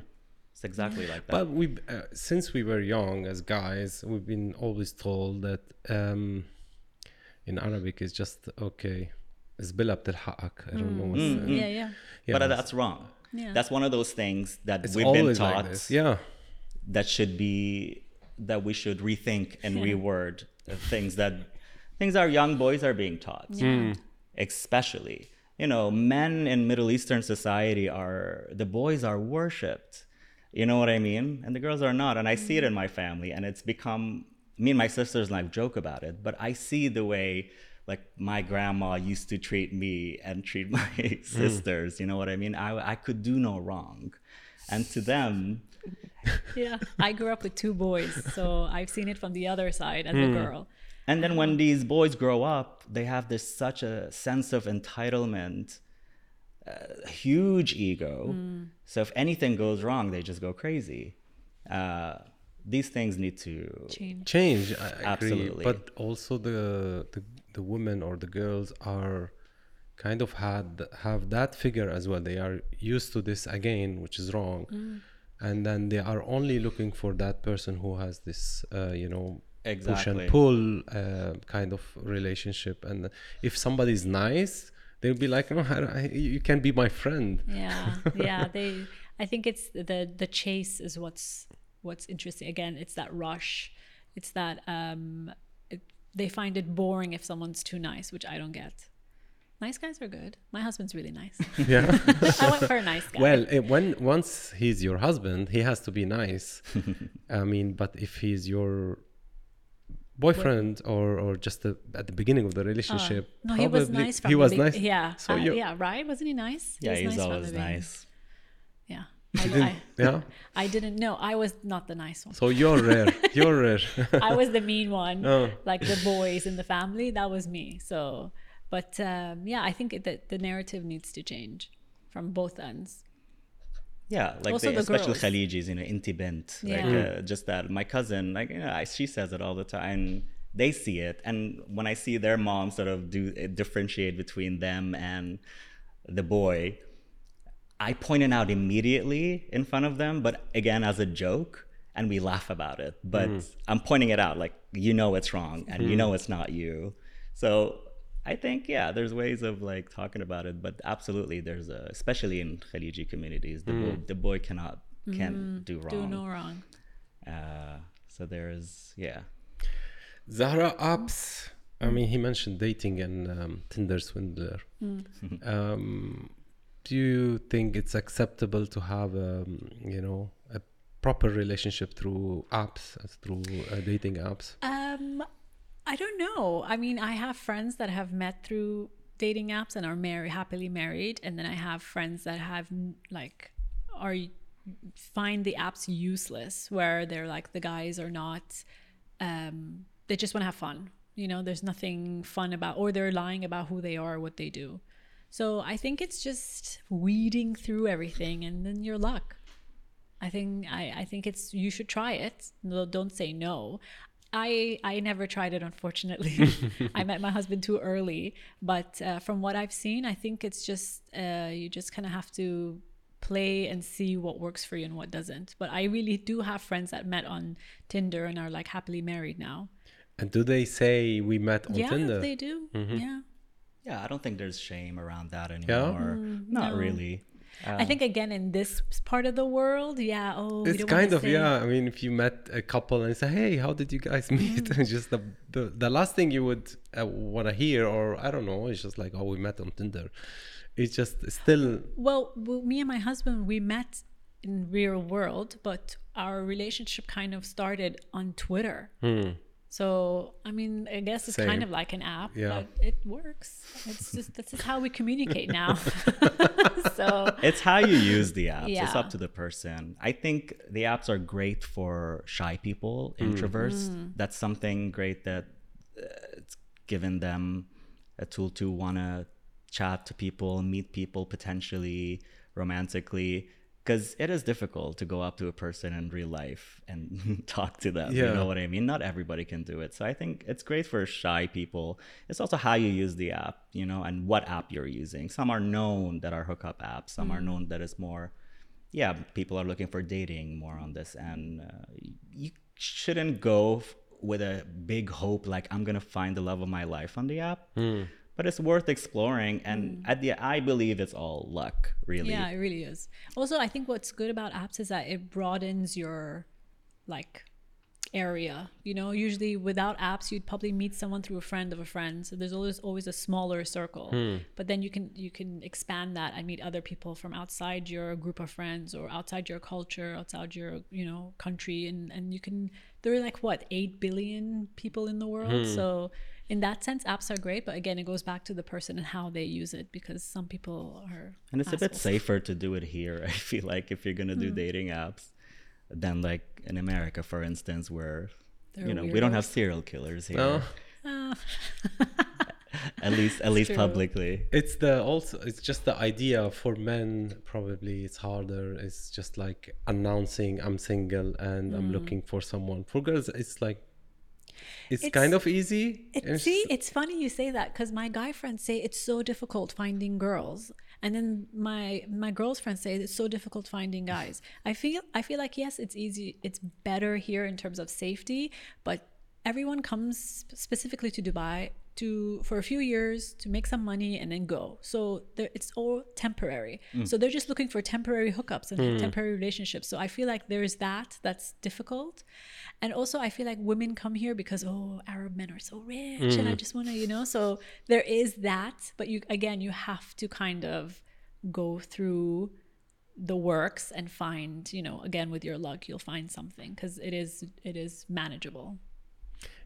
it's exactly like that But we, uh, since we were young as guys, we've been always told that um, in Arabic it's just okay. زبلة بتلحقك. I don't know. What's, uh, yeah, yeah. yeah, but that's wrong Yeah. that's one of those things that it's we've been always taught like this. Yeah. that should be that we should rethink and reword things that things our young boys are being taught. Mm. Especially you know men in middle eastern society are the boys are worshipped. You know what i mean? And the girls are not. And i see it in my family and it's become me and my sisters like joke about it but i see the way like my grandma used to treat me and treat my mm. sisters. You know what i mean? I, I could do no wrong. And to them Yeah. I grew up with two boys, so I've seen it from the other side as a girl. And then when these boys grow up, they have this such a sense of entitlement, uh, huge ego. So if anything goes wrong, they just go crazy. Uh, these things need to. Change. Change. I agree. Absolutely. But also the, the the women or the girls are kind of had have that figure as well. They are used to this again, which is wrong. And then they are only looking for that person who has this, uh, you know, push and pull uh, kind of relationship. And if somebody's nice, they'll be like, "No, I, I- you can be my friend." Yeah. Yeah. They I think it's the the chase is what's what's interesting. Again, it's that rush. It's that um it, they find it boring if someone's too nice, which I don't get. Nice guys are good. My husband's really nice. Yeah. I went for a nice guy. Well, when once he's your husband, he has to be nice. I mean, but if he's your boyfriend or or just the, at the beginning of the relationship, no, he was nice from he the was nice. Yeah. So uh, yeah, right? Wasn't he nice? He Yeah, was he's nice always nice. Yeah. I, Didn't- I, yeah. I didn't know. I was not the nice one. So you're rare. You're rare. I was the mean one, Oh. like the boys in the family. That was me. So, but um, yeah, I think that the narrative needs to change from both ends. Yeah, like Also the, the especially girls. Khalijis, you know, inti bint. Like Yeah. uh, just that. My cousin, like you know, I, she says it all the time. They see it, and when I see their mom sort of do uh, differentiate between them and the boy, I point it out immediately in front of them, but again as a joke, and we laugh about it. But I'm pointing it out, like you know it's wrong, and you know it's not you. So I think yeah, there's ways of like talking about it, but absolutely there's a, especially in Khaliji communities, the boy, the boy cannot can do wrong. Do no wrong. Uh, so there's yeah. Zahra apps. I mean, he mentioned dating and um, Tinder swindler. Um, do you think it's acceptable to have, um, you know, a proper relationship through apps, through uh, dating apps? Um, I don't know. I mean, I have friends that have met through dating apps and are married, happily married, and then I have friends that have like are find the apps useless, where they're like the guys are not. Um, they just want to have fun. You know, there's nothing fun about, or they're lying about who they are, what they do. So I think it's just weeding through everything, and then your luck. I think I, I think it's you should try it. No, don't say no. I I never tried it unfortunately. I met my husband too early, but uh, from what I've seen, I think it's just uh, you just kind of have to play and see what works for you and what doesn't. But I really do have friends that met on Tinder and are like happily married now. And do they say we met on yeah, Tinder? they do. Yeah. Yeah, I don't think there's shame around that anymore. Yeah, Not no. really. I think again in this part of the world, yeah. Oh, it's kind of say- yeah. I mean, if you met a couple and say, "Hey, how did you guys meet?" Mm. and just the, the the last thing you would uh, want to hear, or I don't know, it's just like, "Oh, we met on Tinder." It's just still Well, well, me and my husband, we met in real world, but our relationship kind of started on Twitter. So, I mean, I guess it's Same. kind of like an app, Yeah. but it works. It's just this is how we communicate now. so, it's how you use the apps. It's up to the person. I think the apps are great for shy people, introverts. Mm. That's something great that uh, it's given them a tool to want to chat to people, meet people potentially romantically. Because it is difficult to go up to a person in real life and talk to them. Yeah. You know what I mean? Not everybody can do it. So I think it's great for shy people. It's also how you use the app, you know, and what app you're using. Some are known that are hookup apps. Some are known that is more, yeah, people are looking for dating more on this. And uh, you shouldn't go f- with a big hope like I'm gonna find the love of my life on the app. But it's worth exploring. And mm. at the, I believe it's all luck, really. yeah, it really is. Also, I think what's good about apps is that it broadens your like area. You know, usually without apps, you'd probably meet someone through a friend of a friend. So there's always always a smaller circle. Hmm. But then you can you can expand that and meet other people from outside your group of friends or outside your culture, outside your you know country, and and you can. There are like what eight billion people in the world. Hmm. So in that sense, apps are great. But again, it goes back to the person and how they use it because some people are. And it's a bit safer to do it here. I feel like if you're gonna do dating apps, than like in America, for instance, where They're you know we don't have serial killers here. no. Ah. At least, at least true. publicly. It's the also it's just the idea for men probably it's harder. It's just like announcing I'm single and Mm. I'm looking for someone. For girls, it's like it's, It's- kind of easy. It, see, it's- it's funny you say that because my guy friends say it's so difficult finding girls, and then my my girls friends say it's so difficult finding guys. I feel I feel like yes, it's easy, it's better here in terms of safety, but everyone comes specifically to Dubai to for a few years to make some money and then go. So it's all temporary. Mm. So they're just looking for temporary hookups and mm. temporary relationships. So I feel like there's that that's difficult, and also I feel like women come here because oh Arab men are so rich and I mm. just want to you know. So there is that, but you again you have to kind of go through the works and find you know again with your luck you'll find something because it is it is manageable.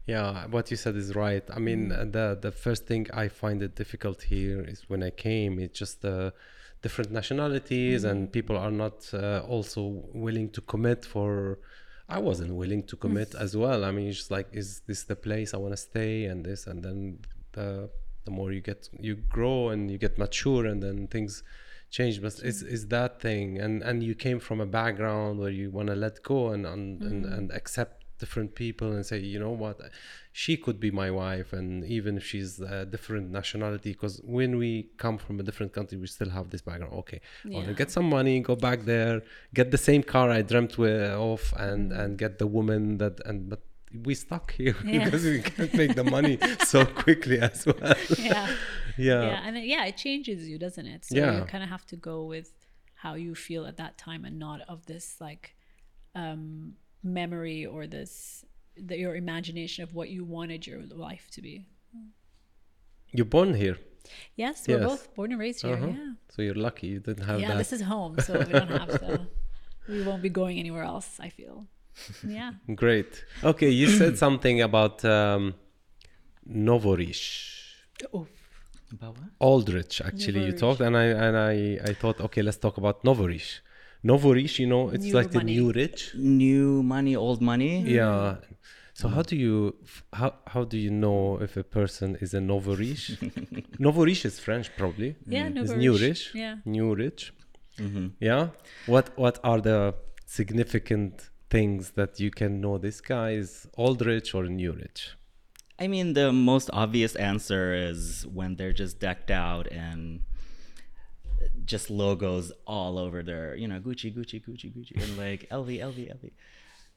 Yeah, what you said is right. I mean, Mm. the the first thing I find it difficult here is when I came. It's just the different nationalities and people are not uh, also willing to commit for i wasn't willing to commit as well i mean it's just like is this the place i want to stay and this and then the the more you get you grow and you get mature and then things change but it's, it's that thing and and you came from a background where you want to let go and and, and and accept different people and say you know what? She could be my wife and even if she's a different nationality because when we come from a different country we still have this background. Okay I want to get some money go back there get the same car i dreamt of and and get the woman that and but we stuck here Yeah. because we can't make the money so quickly as well. Yeah. yeah. Yeah and it, yeah it changes you doesn't it? So Yeah. you kind of have to go with how you feel at that time and not of this like um memory or this the, your imagination of what you wanted your life to be. You're born here. Yes we're Yes. both born and raised here Uh-huh. yeah. So you're lucky you didn't have yeah that. this is home so we don't have to we won't be going anywhere else i feel. Yeah. Great. Okay you said something about um nouveau riche. Oh About what? Aldrich actually you talked and I and I I thought okay let's talk about Nouveau riche. Nouveau riche, you know, it's New like the new rich. New money, old money. Yeah. So how do you how how do you know if a person is a Nouveau riche? Nouveau riche is French probably. yeah mm. no Is worries. new rich. yeah New rich. Mm-hmm. Yeah. What what are the significant things that you can know this guy is old rich or new rich? I mean, the most obvious answer is when they're just decked out and just logos all over their, you know, Gucci, Gucci, Gucci, Gucci, and like LV, LV, LV.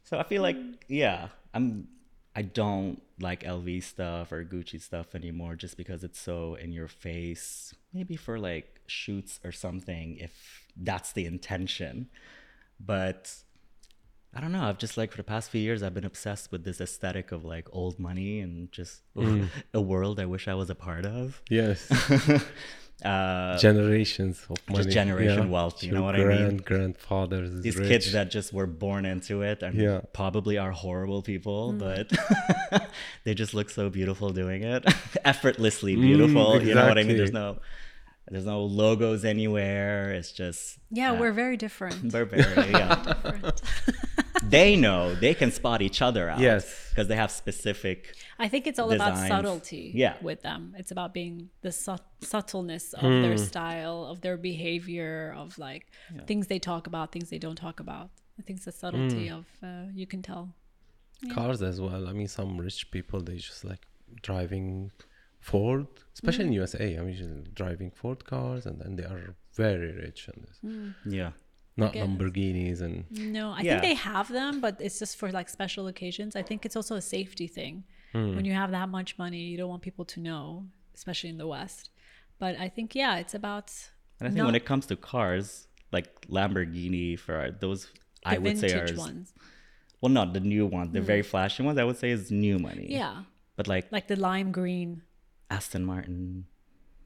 So I feel like, yeah, I'm, I don't like LV stuff or Gucci stuff anymore just because it's so in your face. Maybe for like shoots or something, if that's the intention. But I don't know. I've just like for the past few years, I've been obsessed with this aesthetic of like old money and just mm. a world I wish I was a part of. Yes. Uh, Generations of money. generation wealth, you know Your what I mean? Grandfathers. these rich. kids that just were born into it and Yeah. probably are horrible people, but they just look so beautiful doing it, effortlessly beautiful. You know what I mean? There's no, there's no logos anywhere. It's just yeah uh, we're very different we're very yeah. different. They know they can spot each other out. Yes. because they have specific. I think it's all about subtlety Yeah. with them. It's about being the sub- subtleness of Hmm. their style, of their behavior, of like things they talk about, things they don't talk about. I think it's the subtlety Hmm. of uh, you can tell. cars as well. I mean, some rich people they just like driving Ford, especially in USA. I mean, just driving Ford cars, and then they are very rich and this. Yeah. Not guess. Uh, Lamborghinis and No, I Yeah. think they have them, but it's just for like special occasions. I think it's also a safety thing. Hmm. When you have that much money, you don't want people to know, especially in the West. But I think yeah, it's about And I think not when it comes to cars, like Lamborghini, for those, the I would say are vintage ones. Well, not the new ones, the hmm. very flashy ones. I would say is new money. Yeah, But like like the lime green. Aston Martin,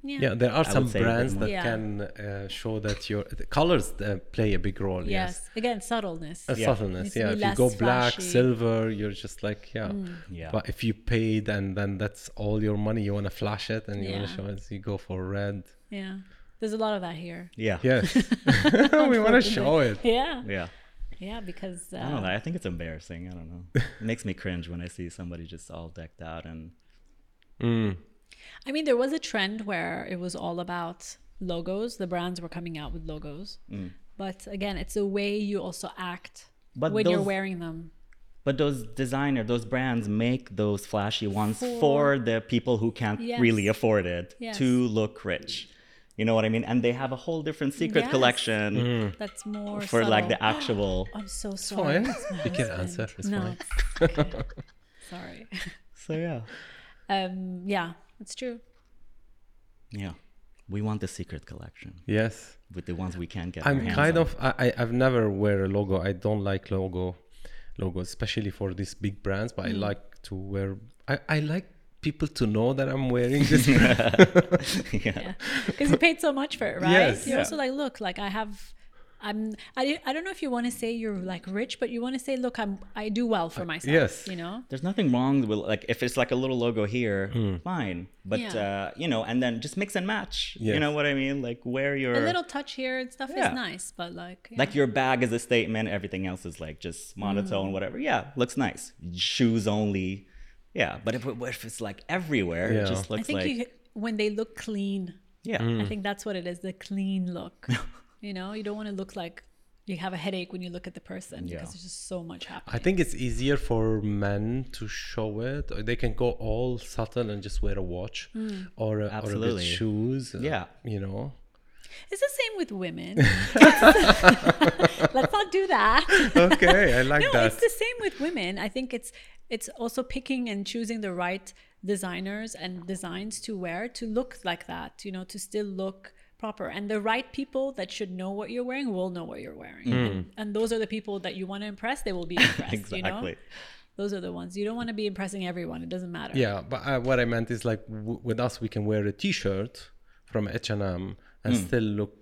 Yeah. yeah, there are I some would say a bit brands that Yeah. can uh, show that your colors uh, play a big role. Yes. Yes. Again, subtleness. A Yeah. subtleness, Needs to yeah. If you go black, flashy. silver, you're just like, yeah. yeah, But if you paid and then that's all your money, you want to flash it and you want to show it, so you go for red. Yeah. There's a lot of that here. yeah, Yes. we want to show it. Yeah. yeah. Yeah, because I don't uh, know. I think it's embarrassing. I don't know. It makes me cringe when I see somebody just all decked out and Mm. I mean, there was a trend where it was all about logos. The brands were coming out with logos. Mm. But again, it's a way you also act But when you're wearing them. But those designer, those brands make those flashy ones For- for, the people who can't Yes. really afford it Yes. to look rich. You know what I mean? And they have a whole different secret Yes. collection That's more for like the actual. I'm so sorry. It's my You can husband. answer. It's no, fine. it's okay. sorry. So yeah, Um, yeah, it's true. yeah. We want the secret collection Yes. with the ones we can't get. I'm hands kind on. of I, I I've never wear a logo. I don't like logo logos, especially for these big brands, but I Mm. like to wear I, I like people to know that I'm wearing this brand. yeah. Yeah, because you paid so much for it, right? Yes. You're Yeah. also like, look, like I have I'm I, I don't know if you want to say you're like rich, but you want to say, look, I'm I do well for myself. yes. You know? There's nothing wrong with like if it's like a little logo here, Hmm. fine. But Yeah. uh, you know, and then just mix and match. You know what I mean? Like wear your A little touch here and stuff Yeah. is nice, but like yeah. like your bag is a statement. Everything else is like just monotone, whatever. Yeah, looks nice. Shoes only. Yeah, but if, it- if it's like everywhere, Yeah. it just I think like you when they look clean, yeah. I think that's what it is, the clean look. you know, you don't want to look like you have a headache when you look at the person Yeah. because there's just so much happening. I think it's easier for men to show it. They can go all subtle and just wear a watch Hmm. or, a, or a Absolutely. bit shoes. uh, Yeah. You know. It's the same with women. Let's not do that. Okay, I like no, that. No, it's the same with women. I think it's it's also picking and choosing the right designers and designs to wear to look like that, you know, to still look proper. And the right people that should know what you're wearing will know what you're wearing. Mm. And, and those are the people that you want to impress, they will be impressed, you know? exactly. Those are the ones. You don't want to be impressing everyone. It doesn't matter. Yeah, but uh, what I meant is like w- with us, we can wear a T-shirt from H and M and still look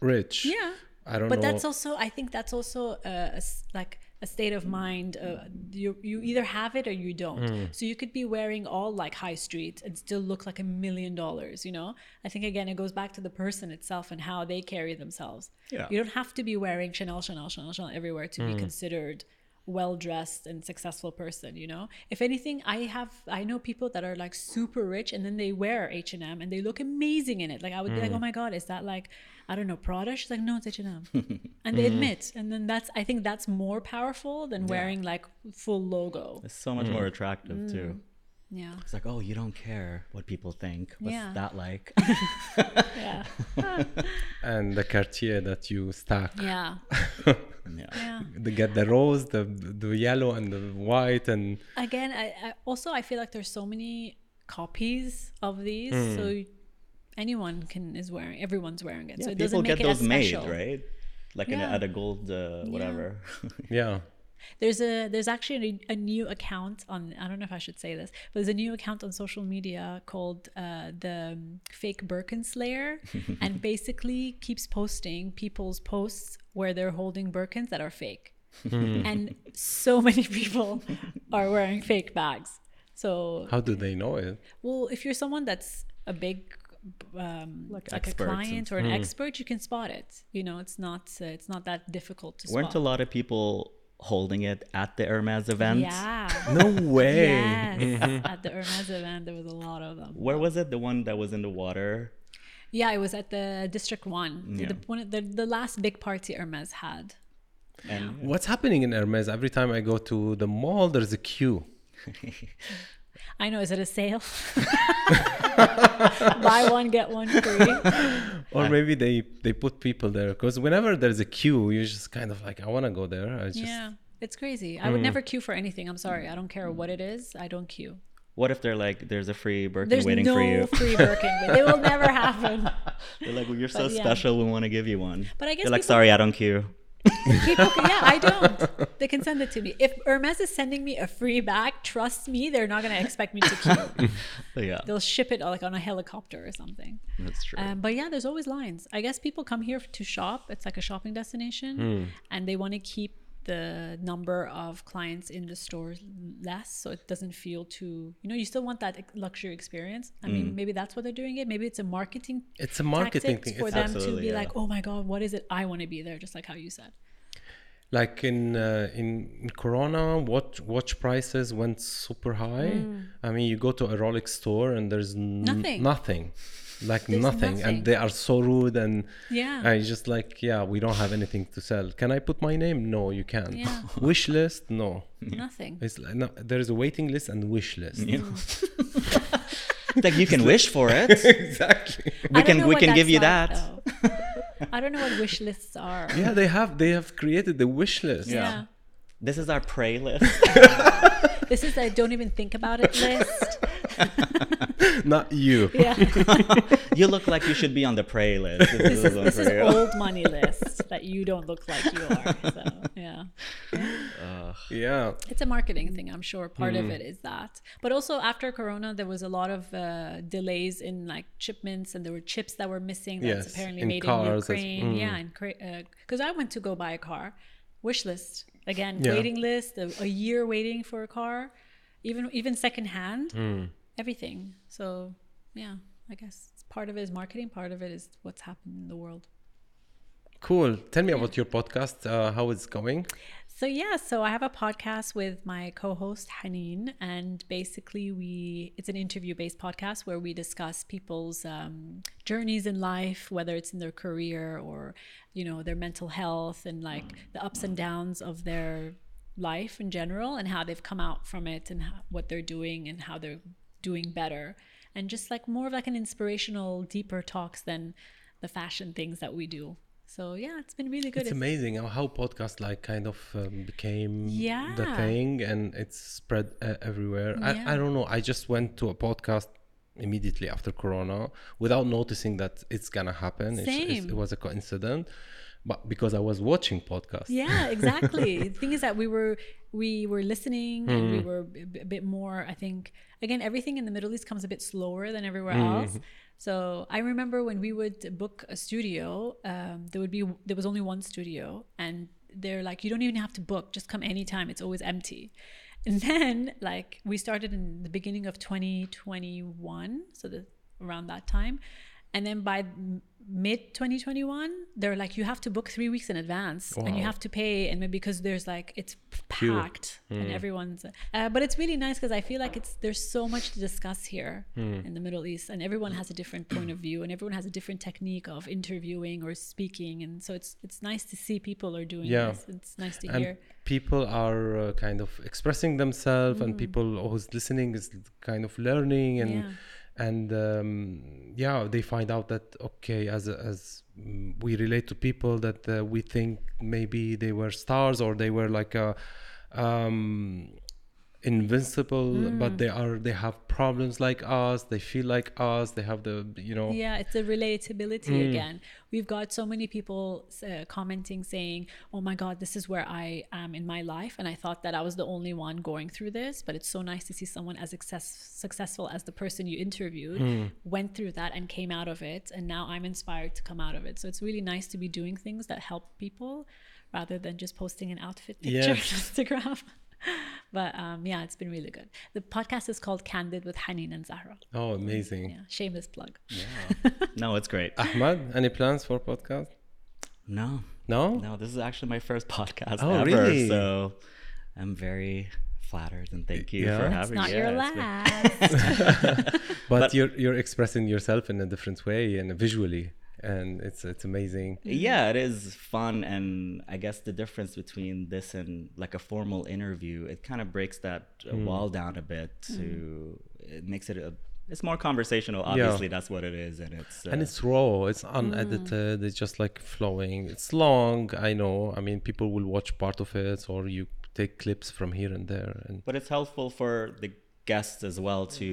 rich. Yeah. I don't know. but know. that's also i think that's also a, a s- like a state of mind uh, you you either have it or you don't Hmm. so you could be wearing all like high street and still look like a million dollars you know i think again it goes back to the person itself and how they carry themselves Yeah. you don't have to be wearing chanel chanel chanel chanel everywhere to Hmm. be considered well dressed and successful person you know? If anything i have i know people that are like super rich and then they wear h&m and they look amazing in it. Like i would be Hmm. like oh my god is that like i don't know prada? She's like no it's h&m and they Hmm. admit and then that's i think that's more powerful than wearing like full logo. It's so much more attractive too. Yeah It's like, oh, you don't care what people think. What's Yeah. that like? yeah and the Cartier that you stack. yeah yeah. yeah They get the rose, the the yellow, and the white, and again I, I also i feel like there's so many copies of these Hmm. so anyone can is wearing everyone's wearing it Yeah, so it people doesn't make get it as those made, special right? Like in a, at a gold uh, whatever. yeah. There's a there's actually a, a new account on i don't know if i should say this but there's a new account on social media called uh, the um, fake birkin slayer and basically keeps posting people's posts where they're holding birkins that are fake and so many people are wearing fake bags so How do they know it? well, if you're someone that's a big, um, like, a experts and- client or an expert, you can spot it. You know, it's not uh, it's not that difficult to Weren't spot. a lot of people holding it at the Hermes event? Yeah. No way. yes. At the Hermes event, there was a lot of them. Where was it? The one that was in the water? Yeah, it was at the District One, Yeah. the, one, the the last big party Hermes had. And What's happening in Hermes? Every time I go to the mall, there's a queue. I know. Is it a sale? Buy one get one free. Or maybe they they put people there because whenever there's a queue, you're just kind of like, I want to go there. I just Yeah, it's crazy. I would mm. never queue for anything. I'm sorry. I don't care what it is. I don't queue. what if they're like, there's a free Birkin There's waiting no for you? free Birkin. It will never happen. They're like, well, you're so yeah. special, we want to give you one. But I guess They're like, sorry, I don't queue. People, can- yeah, I don't. They can send it to me. If Hermes is sending me a free bag, trust me, they're not going to expect me to keep. But yeah, They'll ship it like on a helicopter or something. that's true. Um, but yeah, there's always lines. I guess people come here to shop. It's like a shopping destination, and they want to keep the number of clients in the stores less, so it doesn't feel too. You know, you still want that luxury experience. I mean, maybe that's what they're doing it. Maybe it's a marketing. It's a marketing thing. for It's them to be yeah. like, oh my god, what is it? I want to be there, just like how you said. like in uh, in Corona, watch watch prices went super high. I mean, you go to a Rolex store and there's Nothing. nothing, like There's nothing, nothing. and they are so rude and Yeah. I just like yeah, we don't have anything to sell. Can I put my name? No, you can't. Yeah. Wish list? No. Nothing. It's like, no, there is a waiting list and wish list. Yeah. It's like you can wish for it. exactly. We can we can give you like, that. I don't know what wish lists are. Yeah, they have they have created the wish list. Yeah. yeah. This is our pray list. This is the don't even think about it list. Not you. yeah. you look like you should be on the pray list. this is this is old money list that you don't look like you are. So yeah. Yeah. It's a marketing thing, I'm sure. Part Hmm. of it is that. But also after Corona, there was a lot of uh, delays in like shipments, and there were chips that were missing. That's Yes, apparently in made cars in as-. Ukraine. Yeah, and because I went to go buy a car, wish list again, Yeah. waiting list, a, a year waiting for a car, even even secondhand, Hmm. Everything. So yeah, I guess it's part of it is marketing. Part of it is what's happened in the world. Cool. Tell me about your podcast. Uh, how it's going? So yeah, so I have a podcast with my co-host Haneen, and basically we it's an interview-based podcast where we discuss people's um, journeys in life, whether it's in their career or you know their mental health and like the ups and downs of their life in general, and how they've come out from it and how, what they're doing and how they're doing better, and just like more of like an inspirational, deeper talks than the fashion things that we do. So yeah, it's been really good. It's amazing how, how podcast like kind of um, became the thing and it's spread uh, everywhere. Yeah. I, I don't know. I just went to a podcast immediately after Corona without noticing that it's gonna happen. It's- it's- Same. it was a coincidence, but because I was watching podcasts. yeah exactly the thing is that we were we were listening and Hmm. we were a b- a bit more i think again everything in the middle east comes a bit slower than everywhere Hmm. else so i remember when we would book a studio um, there would be there was only one studio and they're like you don't even have to book just come anytime it's always empty and then like we started in the beginning of 2021 so the around that time and then by mid 2021 they're like you have to book three weeks in advance and you have to pay and because there's like it's packed and everyone's uh, but it's really nice because i feel like it's there's so much to discuss here in the middle east and everyone has a different point of view and everyone has a different technique of interviewing or speaking and so it's it's nice to see people are doing Yeah. this. It's nice to and hear. people are uh, kind of expressing themselves and people who's listening is kind of learning and Yeah. And um, yeah they find out that okay as as we relate to people that uh, we think maybe they were stars or they were like a um invincible but they are they have problems like us they feel like us they have the you know Yeah, it's a relatability Hmm. again. We've got so many people uh, commenting saying, "Oh my God, this is where I am in my life," and I thought that I was the only one going through this. But it's so nice to see someone as success, successful as the person you interviewed Hmm. went through that and came out of it, and now I'm inspired to come out of it. So it's really nice to be doing things that help people rather than just posting an outfit picture Yes. on Instagram. but um, yeah, it's been really good. The podcast is called Candid with Haneen and Zahra. oh amazing Yeah, shameless plug. Yeah. No, it's great. ahmed any plans for podcast No, no no, this is actually my first podcast Oh, ever. really? So I'm very flattered and thank you Yeah. for It's having Not me. your Yeah, it's been- last. but, you're you're expressing yourself in a different way and visually and it's it's amazing. Yeah it is fun and i guess the difference between this and like a formal interview it kind of breaks that uh, Hmm. wall down a bit to it makes it a it's more conversational obviously that's what it is and it's uh, and it's raw it's unedited it's just like flowing. It's long i know. I mean people will watch part of it or you take clips from here and there and but it's helpful for the guests as well to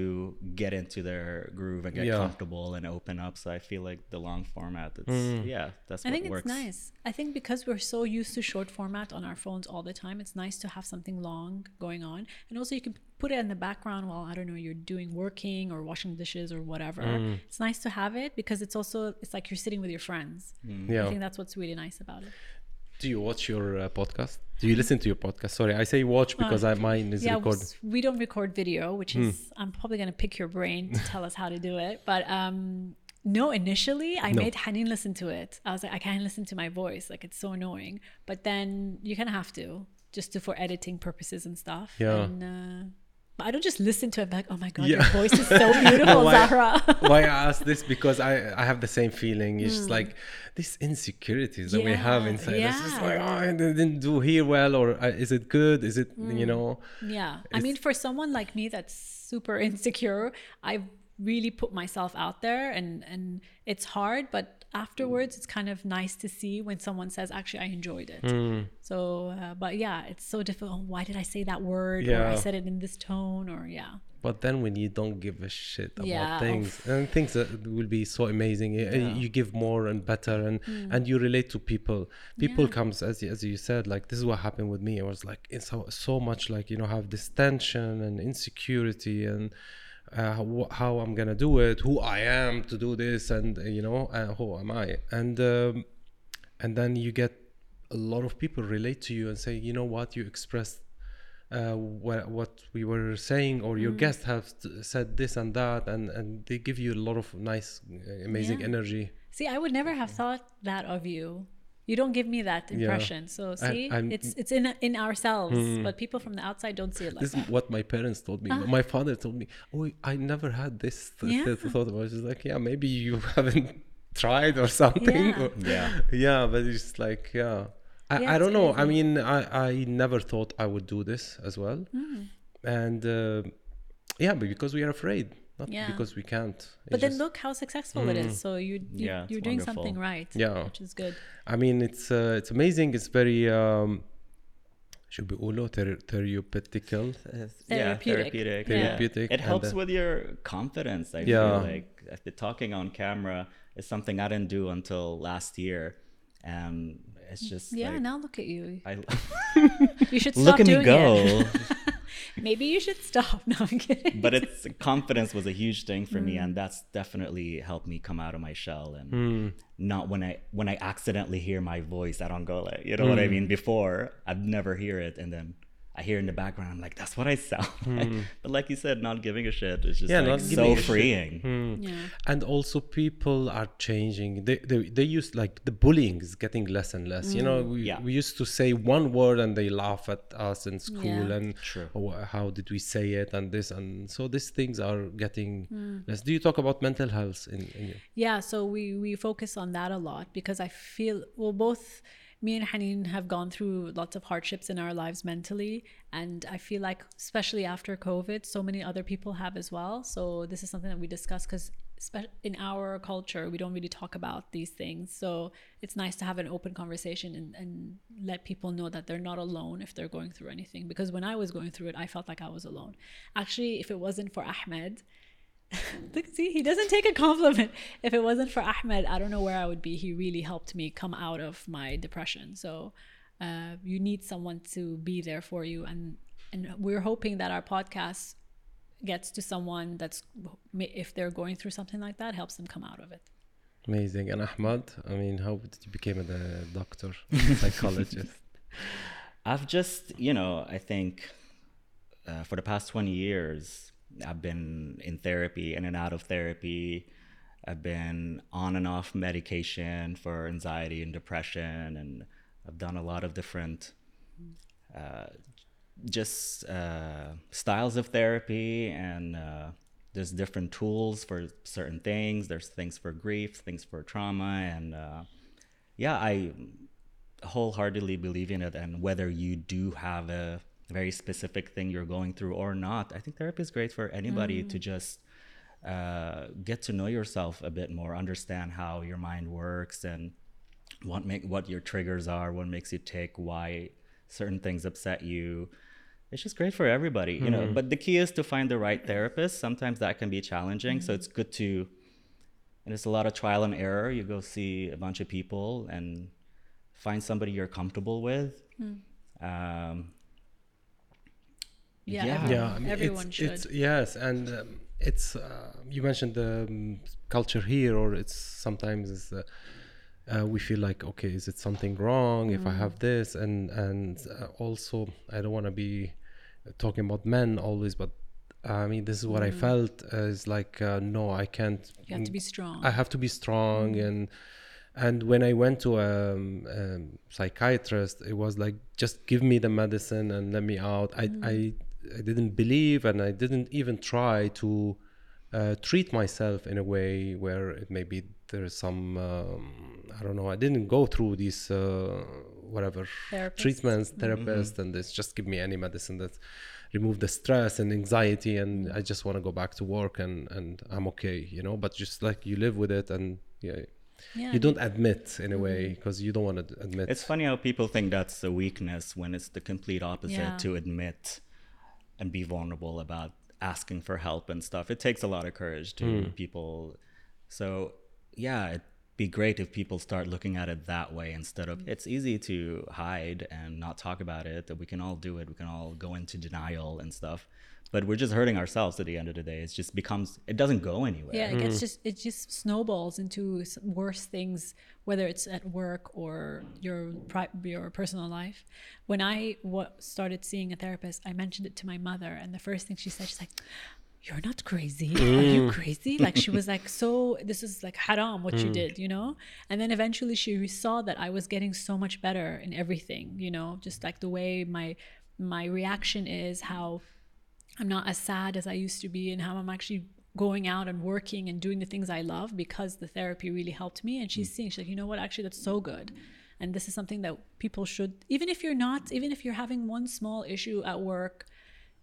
get into their groove and get Yeah. comfortable and open up so i feel like the long format it's Mm. yeah that's I what think works it's nice. I think because we're so used to short format on our phones all the time, it's nice to have something long going on. And also, you can put it in the background while, I don't know, you're doing working or washing dishes or whatever. Mm. It's nice to have it because it's also, it's like you're sitting with your friends. I yeah I think that's what's really nice about it. Do you watch your uh, podcast do you listen to your podcast sorry i say watch because I, mine is Uh, yeah, recorded we don't record video, which is I'm probably gonna pick your brain to tell us how to do it. But um, no, initially I No. made Haneen listen to it. I was like, I can't listen to my voice, like it's so annoying. But then you kind of have to, just to for editing purposes and stuff. Yeah. And, uh, but I don't just listen to it like, oh my god, Yeah. your voice is so beautiful, Why- Zahra. why i ask this because i i have the same feeling it's just like these insecurities that we have Hmm. Yeah, inside it's just yeah. like oh i didn't do here well or uh, is it good is it Hmm. you know Yeah. I mean, for someone like me that's super insecure, I've really put myself out there and and it's hard, but afterwards it's kind of nice to see when someone says actually I enjoyed it. Hmm. So, uh, but yeah, it's so difficult. Why did I say that word or I said it in this tone or yeah. but then when you don't give a shit about Yeah. things and things that will be so amazing y- and you give more and better and and you relate to people people. Yeah. comes as you, as you said like this is what happened with me i was like it's so, so much like you know have this tension and insecurity and uh, wh- how i'm gonna do it who i am to do this and uh, you know uh, who am i and um, and then you get a lot of people relate to you and say you know what you expressed uh, what, what we were saying or Mm. your guests have t- said this and that and, and they give you a lot of nice uh, amazing Yeah. energy See, I would never have thought that of you. You don't give me that impression. So see, I'm- it's it's in in ourselves, but people from the outside don't see it like this is what my parents told me my father told me oh i never had this th- Ah. Yeah. th- thought i was just like yeah maybe you haven't tried or something Yeah. or- Yeah. yeah but it's like yeah I, Yeah, I don't know i mean I, I never thought i would do this as well Hmm. and uh, yeah but because we are afraid not yeah. because we can't. It's but then just... look how successful mm. it is. Mm. So you, you are doing something right. Yeah, which is good. I mean, it's uh, it's amazing. It's very um, should be ulo ter- therapeutic. Yeah, therapeutic. Therapeutic. It helps with your confidence. I feel like the talking on camera is something I didn't do until last year. and it's just yeah. Like, now look at you. I, you should look at me go. it. Maybe you should stop. No, I'm kidding. but it's confidence was a huge thing for Mm. me, and that's definitely helped me come out of my shell and Hmm. not when I when I accidentally hear my voice, I don't go like you know what Hmm. I mean. Before I'd never hear it, and then. I hear in the background, I'm like, that's what I sound like. But like you said, not giving a shit is just Hmm. Yeah, like so giving a shit. freeing. yeah. And also, people are changing. They, they they used like the bullying is getting less and less. You know, we, Yeah. we used to say one word and they laugh at us in school Yeah. and True. "Oh, how did we say it and this and so these things are getting Hmm. less. Do you talk about mental health in, in your Yeah, so we we focus on that a lot because I feel well both me and Haneen have gone through lots of hardships in our lives mentally and I feel like especially after COVID so many other people have as well. So this is something that we discuss cuz in our culture we don't really talk about these things. So it's nice to have an open conversation and, and let people know that they're not alone if they're going through anything because when I was going through it I felt like I was alone. Actually, if it wasn't for Ahmed, Look, see, he doesn't take a compliment. If it wasn't for Ahmed, I don't know where I would be. He really helped me come out of my depression. So uh, you need someone to be there for you, and and we're hoping that our podcast gets to someone that's if they're going through something like that, helps them come out of it. amazing and Ahmed? I mean, how did you become a doctor, psychologist? I've just, you know, I think uh, for the past 20 years, I've been in therapy, in and out of therapy. I've been on and off medication for anxiety and depression, and I've done a lot of different, uh, just uh, styles of therapy, and uh, there's different tools for certain things. There's things for grief, things for trauma, and uh, yeah, I wholeheartedly believe in it. And whether you do have a very specific thing you're going through or not, I think therapy is great for anybody to just uh, get to know yourself a bit more, understand how your mind works, and what make what your triggers are, what makes you tick, why certain things upset you. It's just great for everybody, you know. But the key is to find the right therapist. Sometimes that can be challenging, so it's good to. And it's a lot of trial and error. You go see a bunch of people and find somebody you're comfortable with. Um, Yeah, Yeah. everyone, yeah I mean, everyone it's, should. it's yes and um, it's uh, you mentioned the um, culture here or it's sometimes it's, uh, uh, we feel like okay is it something wrong if i Mm. have this and and uh, also i don't want to be talking about men always but i mean this is what i felt uh, is like uh, no i can't Mm. you have to be strong. I have to be strong and and when I went to a um, um, psychiatrist, it was like just give me the medicine and let me out. I I, I didn't believe and I didn't even try to uh, treat myself in a way where it maybe there is some um, I don't know. I didn't go through these uh, whatever Therapists. treatments, therapists, and this just give me any medicine that remove the stress and anxiety and I just want to go back to work and and I'm okay, you know. But just like you live with it and yeah, yeah, you don't admit in a way because you don't want to admit. It's funny how people think that's a weakness when it's the complete opposite Yeah. to admit and be vulnerable about asking for help and stuff. It takes a lot of courage to hmm. people. So yeah, it'd be great if people start looking at it that way instead of it's easy to hide and not talk about it. That we can all do it. We can all go into denial and stuff. But we're just hurting ourselves at the end of the day. It just becomes it doesn't go anywhere. Yeah, it gets mm. just it just snowballs into worse things, whether it's at work or your your personal life. When I started seeing a therapist, I mentioned it to my mother, and the first thing she said, she's like, "You're not crazy. Are you mm. crazy?" Like she was like, "So this is like haram what you mm. did, you know?" And then eventually she saw that I was getting so much better in everything, you know, just like the way my my reaction is, how I'm not as sad as I used to be and how I'm actually going out and working and doing the things I love because the therapy really helped me. And she's mm. seeing, she's like, you know what, actually, that's so good. And this is something that people should, even if you're not, even if you're having one small issue at work,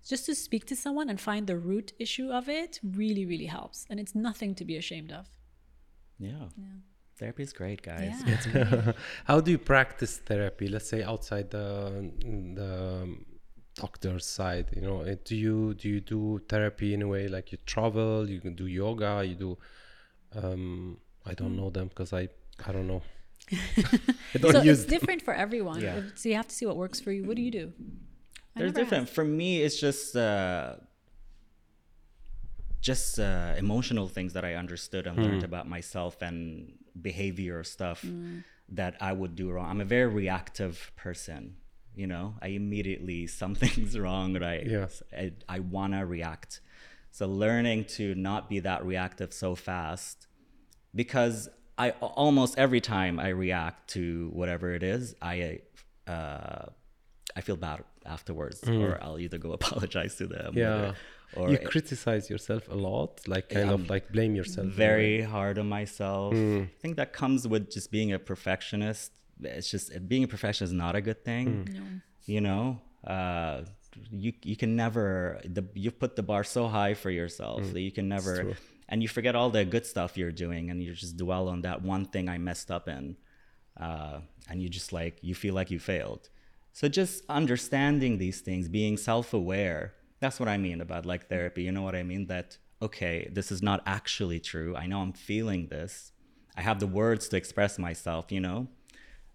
just to speak to someone and find the root issue of it really, really helps. And it's nothing to be ashamed of. Yeah. yeah. Therapy is great, guys. Yeah. How do you practice therapy? Let's say outside the the um, doctor's side. You know, eh, do you do you do therapy in a way like you travel? You can do yoga. You do. Um, I don't know them because I I don't know. I don't so it's them. different for everyone. Yeah. So you have to see what works for you. What do you do? I There's never different. asked. For me, it's just uh, just uh, emotional things that I understood and learned about myself and behavior stuff that I would do wrong. I'm a very reactive person. You know, I immediately something's wrong, right yes Yeah. I, I wanna react. So learning to not be that reactive so fast, because I almost every time I react to whatever it is, I uh, I feel bad afterwards, or I'll either go apologize to them. Mm. Yeah. Or, or you it- criticize yourself a lot, like kind of like blame yourself. in a way. very hard on myself. Mm. I think that comes with just being a perfectionist. It's just being a perfectionist is not a good thing. Mm. No. You know, uh, you you can never the you put the bar so high for yourself that you can never, Mm. and you forget all the good stuff you're doing, and you just dwell on that one thing I messed up in, uh, and you just like you feel like you failed. So just understanding these things, being self-aware. That's what I mean about like therapy. You know what I mean? That okay, this is not actually true. I know I'm feeling this. I have the words to express myself. You know,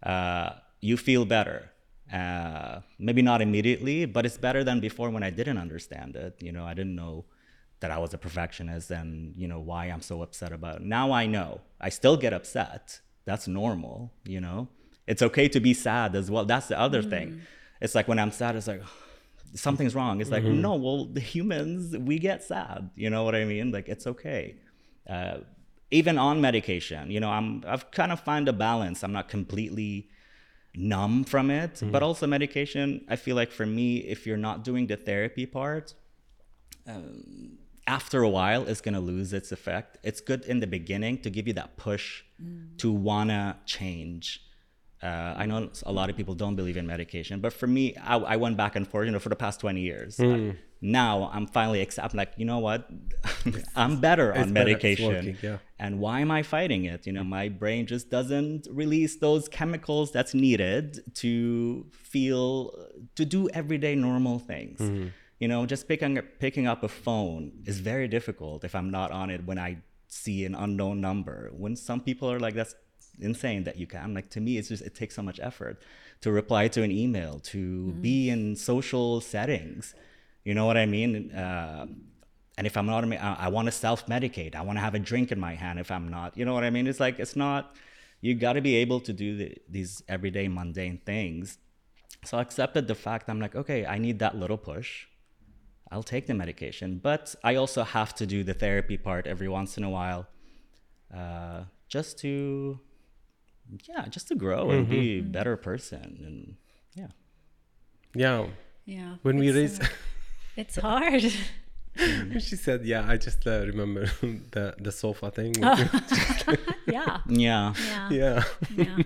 uh, you feel better. Uh, maybe not immediately, but it's better than before when I didn't understand it. You know, I didn't know that I was a perfectionist and you know why I'm so upset about it. Now I know. I still get upset. That's normal. You know, it's okay to be sad as well. That's the other thing. It's like when I'm sad, it's like something's wrong. It's like no, well, the humans we get sad. You know what I mean? Like it's okay. Uh, even on medication, you know, I'm I've kind of find a balance. I'm not completely numb from it, but also medication. I feel like for me, if you're not doing the therapy part, um, after a while, it's gonna lose its effect. It's good in the beginning to give you that push to wanna change. Uh, I know a lot of people don't believe in medication, but for me, I, I went back and forth, you know, for the past 20 years. I- now I'm finally accept. I'm like, you know what? I'm better on it's medication. working, yeah. And why am I fighting it? You know, my brain just doesn't release those chemicals that's needed to feel to do everyday normal things. Mm-hmm. You know, just picking picking up a phone is very difficult if I'm not on it when I see an unknown number. When some people are like, that's insane that you can. Like to me, it's just it takes so much effort to reply to an email, to be in social settings. You know what I mean? Uh, and if I'm not, I, I want to self medicate. I want to have a drink in my hand if I'm not. You know what I mean? It's like, it's not, you got to be able to do the, these everyday mundane things. So I accepted the fact I'm like, okay, I need that little push. I'll take the medication. But I also have to do the therapy part every once in a while uh, just to, yeah, just to grow and be a better person. And yeah. Yeah. Yeah. When we raise, uh, it's hard. she said, "Yeah, I just uh, remember the the sofa thing." yeah. Yeah. Yeah. yeah. Yeah.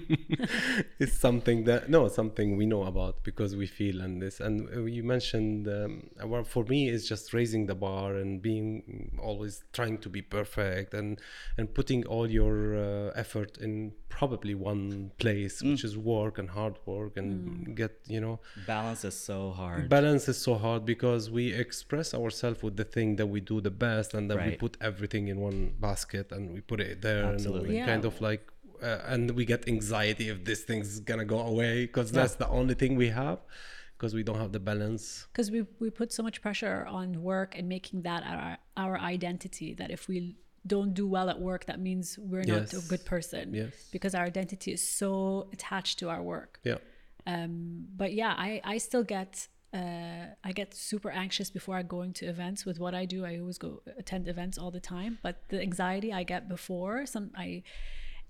it's something that no something we know about because we feel and this and uh, you mentioned um, well for me it's just raising the bar and being always trying to be perfect and and putting all your uh, effort in probably one place which is work and hard work and get you know Balance is so hard. balance is so hard because we express ourselves with the thing that we do the best and then we put everything in one basket and we put it there Absolutely. and we Yeah. kind of like uh, and we get anxiety if this thing's gonna go away because that's the only thing we have because we don't have the balance. Because we we put so much pressure on work and making that our our identity that if we don't do well at work that means we're not a good person. Yes. because our identity is so attached to our work. Yeah. Um but yeah i i still get uh i get super anxious before i go into events. With what i do i always go attend events all the time. But the anxiety i get before some i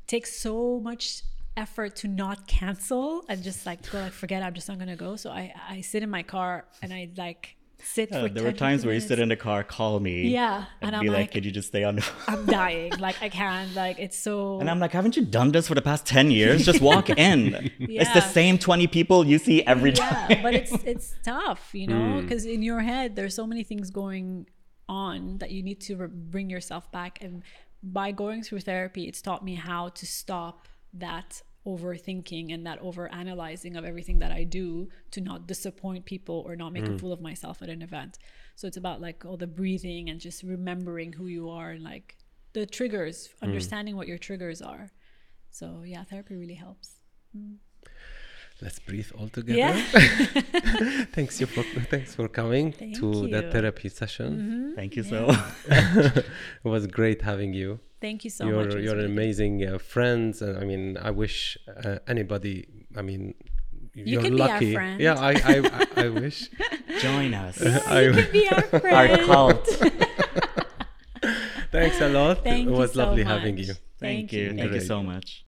take so much effort to not cancel and just like go like forget i'm just not gonna go. So i i sit in my car and i like sit Uh, for there were times 15 where you sit in the car, call me, yeah and, and i'm be like, like "Could you just stay on?" The i'm dying like i can't like it's so And I'm like, haven't you done this for the past 10 years? Just walk in. It's the same 20 people you see every time. yeah but it's it's tough you know Hmm. because in your head there's so many things going on that you need to re- bring yourself back and by going through therapy it's taught me how to stop that overthinking and that over analyzing of everything that i do to not disappoint people or not make a mm. fool of myself at an event. So it's about like all the breathing and just remembering who you are and like the triggers mm. understanding what your triggers are. So yeah therapy really helps. Mm. Let's breathe all together. Yeah. Thanks you for thanks for coming Thank to the you. Mm-hmm. therapy session. Mm-hmm. Thank you so it was great having you thank you so you're much you're really an amazing uh, friends and i mean i wish uh, anybody i mean you're can be our lucky friend. yeah I, I i i wish join us. I, you can be our friend. Our cult. thanks a lot Thank it you was so lovely having you Thank you. Thank you so much.